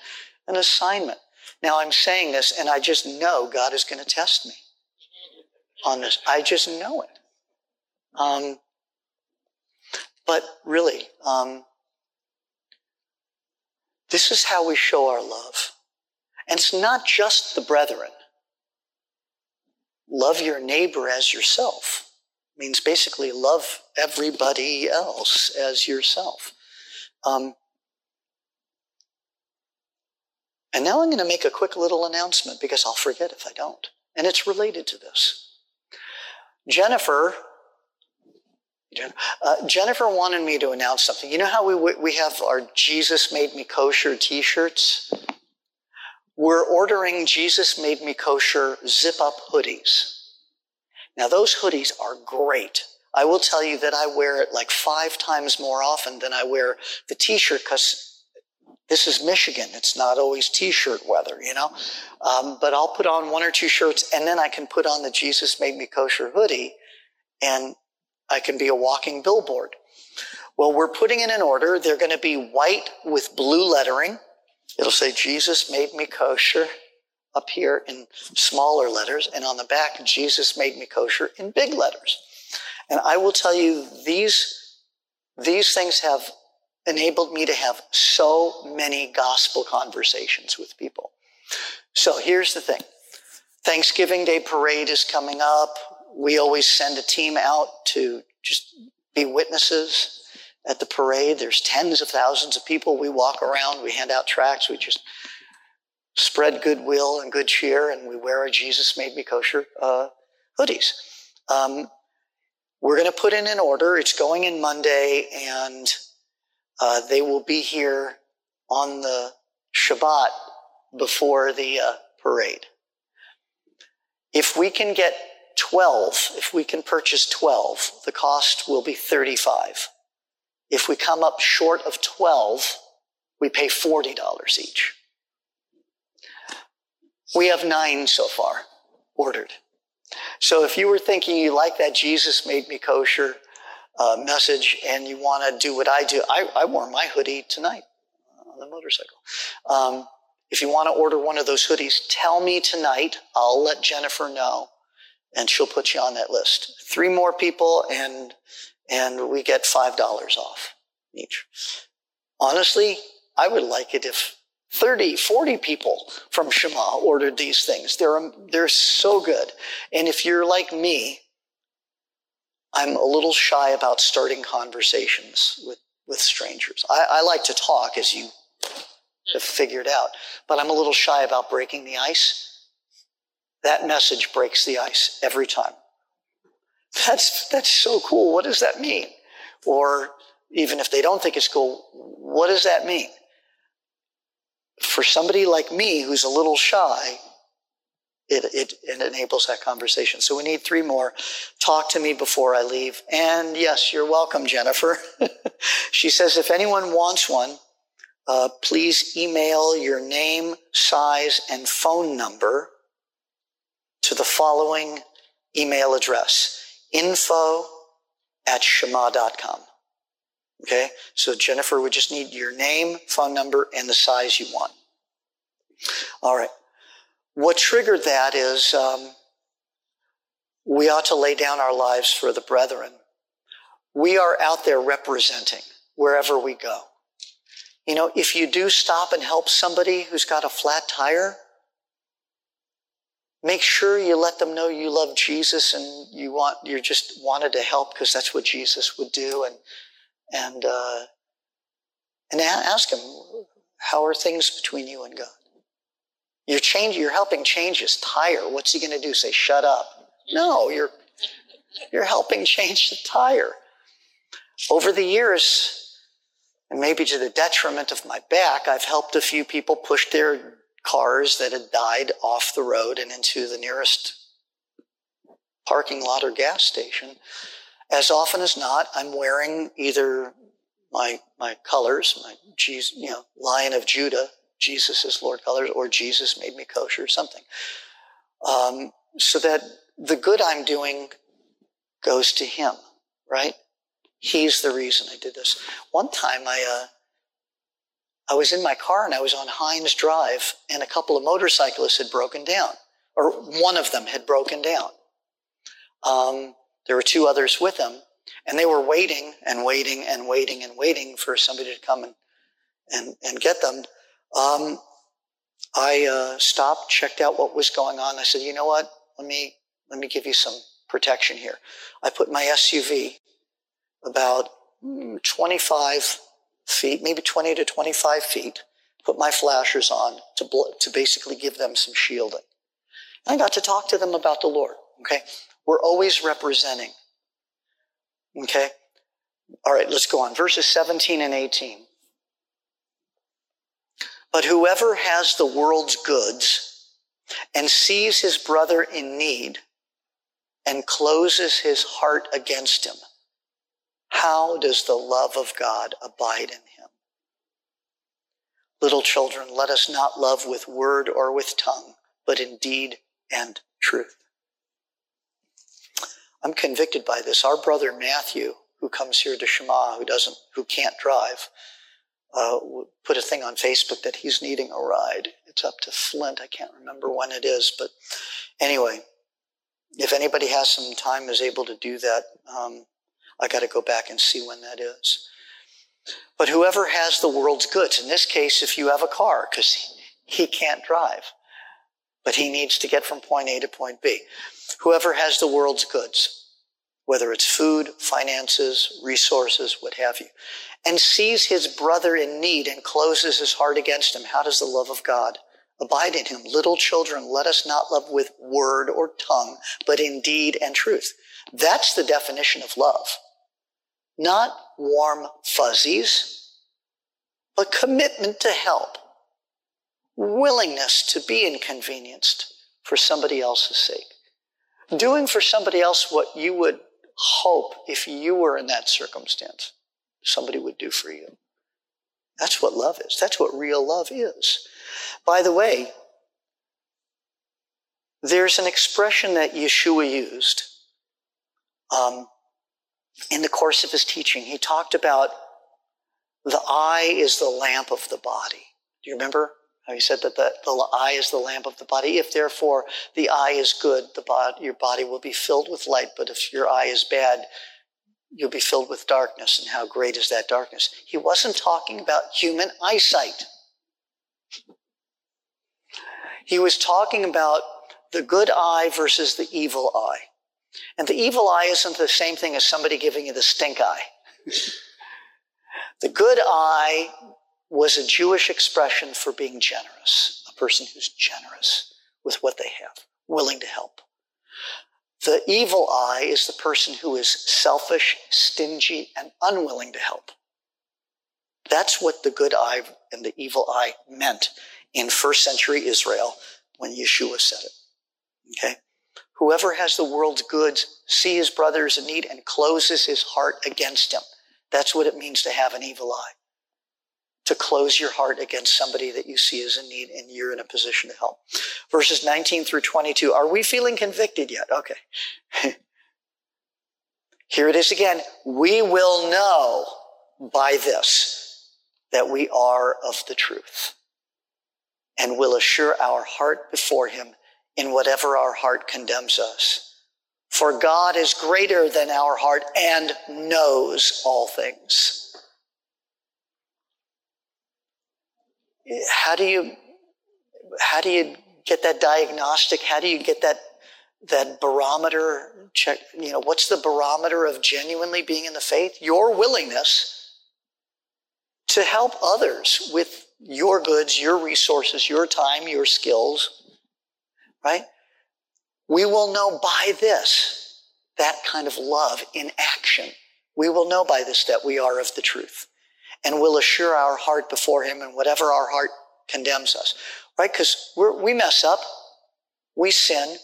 an assignment. Now I'm saying this and I just know God is going to test me on this. I just know it. Um, but really, um, this is how we show our love. And it's not just the brethren. Love your neighbor as yourself means basically love everybody else as yourself. Um, and now I'm going to make a quick little announcement because I'll forget if I don't. And it's related to this. Jennifer uh, Jennifer wanted me to announce something. You know how we, we have our Jesus Made Me Kosher t shirts? We're ordering Jesus Made Me Kosher zip up hoodies. Now, those hoodies are great. I will tell you that I wear it like five times more often than I wear the t shirt because this is Michigan. It's not always t shirt weather, you know? Um, but I'll put on one or two shirts and then I can put on the Jesus Made Me Kosher hoodie and I can be a walking billboard. Well, we're putting in an order. They're going to be white with blue lettering. It'll say, Jesus made me kosher up here in smaller letters. And on the back, Jesus made me kosher in big letters. And I will tell you, these, these things have enabled me to have so many gospel conversations with people. So here's the thing. Thanksgiving Day parade is coming up we always send a team out to just be witnesses at the parade. There's tens of thousands of people. We walk around, we hand out tracts, we just spread goodwill and good cheer, and we wear our Jesus Made Me Kosher uh, hoodies. Um, we're going to put in an order. It's going in Monday, and uh, they will be here on the Shabbat before the uh, parade. If we can get 12, if we can purchase 12, the cost will be 35. If we come up short of 12, we pay $40 each. We have nine so far ordered. So if you were thinking you like that Jesus made me kosher uh, message and you want to do what I do, I, I wore my hoodie tonight on the motorcycle. Um, if you want to order one of those hoodies, tell me tonight. I'll let Jennifer know and she'll put you on that list. Three more people and, and we get $5 off each. Honestly, I would like it if 30, 40 people from Shema ordered these things. They're, they're so good. And if you're like me, I'm a little shy about starting conversations with, with strangers. I, I like to talk, as you have figured out, but I'm a little shy about breaking the ice. That message breaks the ice every time. That's, that's so cool. What does that mean? Or even if they don't think it's cool, what does that mean? For somebody like me who's a little shy, it, it, it, enables that conversation. So we need three more. Talk to me before I leave. And yes, you're welcome, Jennifer. (laughs) she says, if anyone wants one, uh, please email your name, size, and phone number to the following email address info at shema.com. Okay? So Jennifer would just need your name, phone number, and the size you want. All right. What triggered that is um, we ought to lay down our lives for the brethren. We are out there representing wherever we go. You know, if you do stop and help somebody who's got a flat tire, make sure you let them know you love Jesus and you want you're just wanted to help because that's what Jesus would do and and uh, and ask him how are things between you and God. You're changing. You're helping change his tire. What's he going to do? Say shut up? No, you're you're helping change the tire. Over the years, and maybe to the detriment of my back, I've helped a few people push their cars that had died off the road and into the nearest parking lot or gas station. As often as not, I'm wearing either my my colors, my Jesus, you know, Lion of Judah, Jesus is Lord colors, or Jesus made me kosher, or something. Um, so that the good I'm doing goes to Him, right? He's the reason I did this. One time, I uh, I was in my car and I was on Hines Drive, and a couple of motorcyclists had broken down, or one of them had broken down. Um, there were two others with them, and they were waiting and waiting and waiting and waiting for somebody to come and and, and get them. Um, I uh, stopped, checked out what was going on. I said, "You know what? Let me let me give you some protection here." I put my SUV about hmm, 25 feet, maybe 20 to 25 feet, put my flashers on to, bl- to basically give them some shielding. I got to talk to them about the Lord. Okay. We're always representing. Okay. All right, let's go on. Verses 17 and 18. But whoever has the world's goods and sees his brother in need and closes his heart against him, how does the love of God abide in him? Little children, let us not love with word or with tongue, but in deed and truth. I'm convicted by this. Our brother Matthew, who comes here to Shema, who doesn't, who can't drive, uh, put a thing on Facebook that he's needing a ride. It's up to Flint. I can't remember when it is, but anyway, if anybody has some time is able to do that, um, I got to go back and see when that is. But whoever has the world's goods, in this case, if you have a car, because he can't drive, but he needs to get from point A to point B. Whoever has the world's goods, whether it's food, finances, resources, what have you, and sees his brother in need and closes his heart against him, how does the love of God abide in him? Little children, let us not love with word or tongue, but in deed and truth. That's the definition of love. Not warm fuzzies, but commitment to help, willingness to be inconvenienced for somebody else's sake, doing for somebody else what you would hope if you were in that circumstance, somebody would do for you. That's what love is. That's what real love is. By the way, there's an expression that Yeshua used um, in the course of his teaching, he talked about the eye is the lamp of the body. Do you remember he said that the, the eye is the lamp of the body? If therefore the eye is good, the body, your body will be filled with light. But if your eye is bad, you'll be filled with darkness. And how great is that darkness? He wasn't talking about human eyesight. He was talking about the good eye versus the evil eye. And the evil eye isn't the same thing as somebody giving you the stink eye. (laughs) the good eye was a Jewish expression for being generous, a person who's generous with what they have, willing to help. The evil eye is the person who is selfish, stingy, and unwilling to help. That's what the good eye and the evil eye meant in first century Israel when Yeshua said it. Okay? Whoever has the world's goods sees his brother is in need and closes his heart against him. That's what it means to have an evil eye. To close your heart against somebody that you see is in need and you're in a position to help. Verses 19 through 22. Are we feeling convicted yet? Okay. (laughs) Here it is again. We will know by this that we are of the truth and will assure our heart before him in whatever our heart condemns us. For God is greater than our heart and knows all things. How do you, how do you get that diagnostic? How do you get that, that barometer check? You know, what's the barometer of genuinely being in the faith? Your willingness to help others with your goods, your resources, your time, your skills, right? We will know by this, that kind of love in action. We will know by this that we are of the truth and we'll assure our heart before him and whatever our heart condemns us, right? Because we mess up, we sin,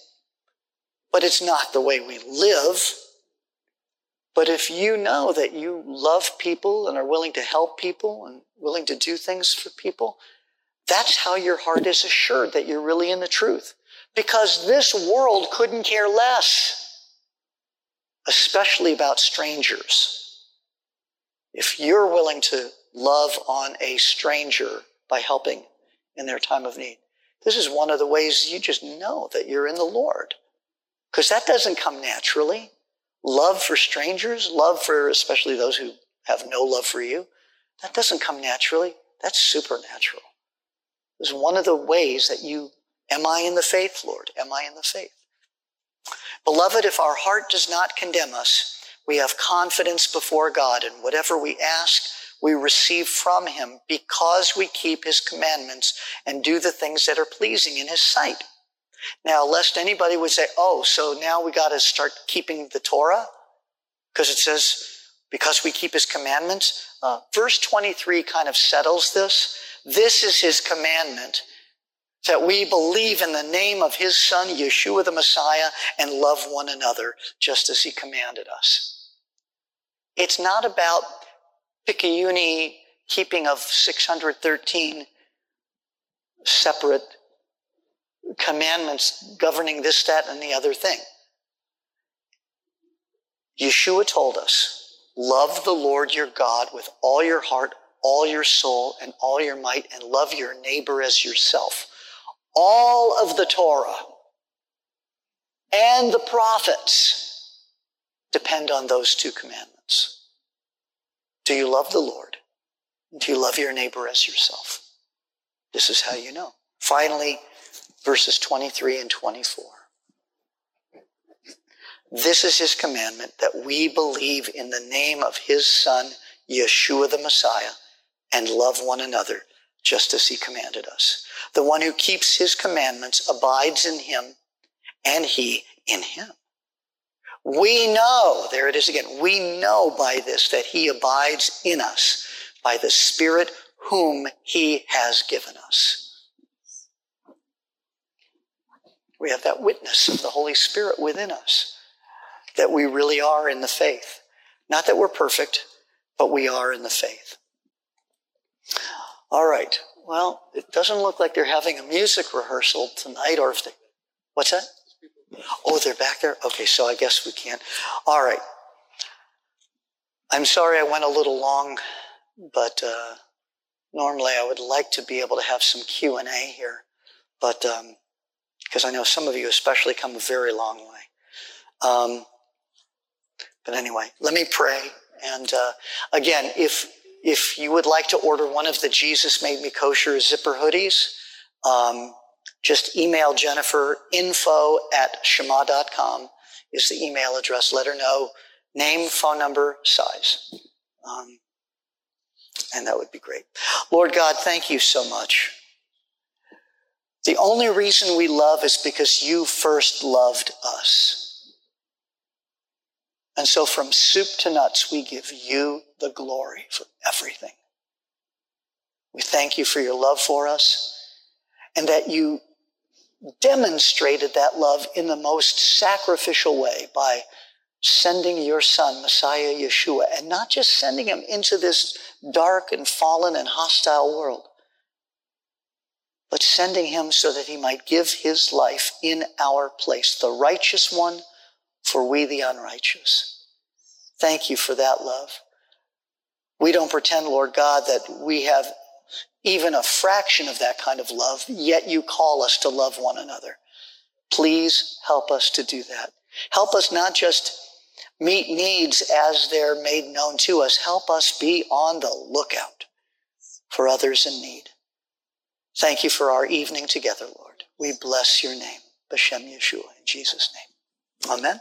but it's not the way we live. But if you know that you love people and are willing to help people and willing to do things for people, that's how your heart is assured that you're really in the truth because this world couldn't care less, especially about strangers. If you're willing to love on a stranger by helping in their time of need, this is one of the ways you just know that you're in the Lord. Because that doesn't come naturally. Love for strangers, love for especially those who have no love for you, that doesn't come naturally. That's supernatural. It's one of the ways that you Am I in the faith, Lord? Am I in the faith? Beloved, if our heart does not condemn us, we have confidence before God, and whatever we ask, we receive from Him because we keep His commandments and do the things that are pleasing in His sight. Now, lest anybody would say, oh, so now we got to start keeping the Torah? Because it says, because we keep His commandments. Uh, verse 23 kind of settles this. This is His commandment that we believe in the name of his son, Yeshua the Messiah, and love one another just as he commanded us. It's not about picayune keeping of 613 separate commandments governing this, that, and the other thing. Yeshua told us, love the Lord your God with all your heart, all your soul, and all your might, and love your neighbor as yourself all of the Torah and the prophets depend on those two commandments. Do you love the Lord? Do you love your neighbor as yourself? This is how you know. Finally, verses 23 and 24. This is his commandment that we believe in the name of his son, Yeshua the Messiah, and love one another just as he commanded us. The one who keeps his commandments abides in him and he in him. We know, there it is again, we know by this that he abides in us by the Spirit whom he has given us. We have that witness of the Holy Spirit within us that we really are in the faith. Not that we're perfect, but we are in the faith. All right. Well, it doesn't look like they're having a music rehearsal tonight, or if they, what's that? Oh, they're back there? Okay, so I guess we can't. All right. I'm sorry I went a little long, but uh, normally I would like to be able to have some Q&A here, but because um, I know some of you especially come a very long way. Um, but anyway, let me pray. And uh, again, if if you would like to order one of the Jesus Made Me Kosher zipper hoodies, um, just email Jennifer info at shema.com is the email address. Let her know name, phone number, size. Um, and that would be great. Lord God, thank you so much. The only reason we love is because you first loved us. And so from soup to nuts, we give you the glory for everything. We thank you for your love for us and that you demonstrated that love in the most sacrificial way by sending your son, Messiah Yeshua, and not just sending him into this dark and fallen and hostile world, but sending him so that he might give his life in our place, the righteous one for we the unrighteous. Thank you for that love. We don't pretend, Lord God, that we have even a fraction of that kind of love, yet you call us to love one another. Please help us to do that. Help us not just meet needs as they're made known to us. Help us be on the lookout for others in need. Thank you for our evening together, Lord. We bless your name, B'Shem Yeshua, in Jesus' name. Amen.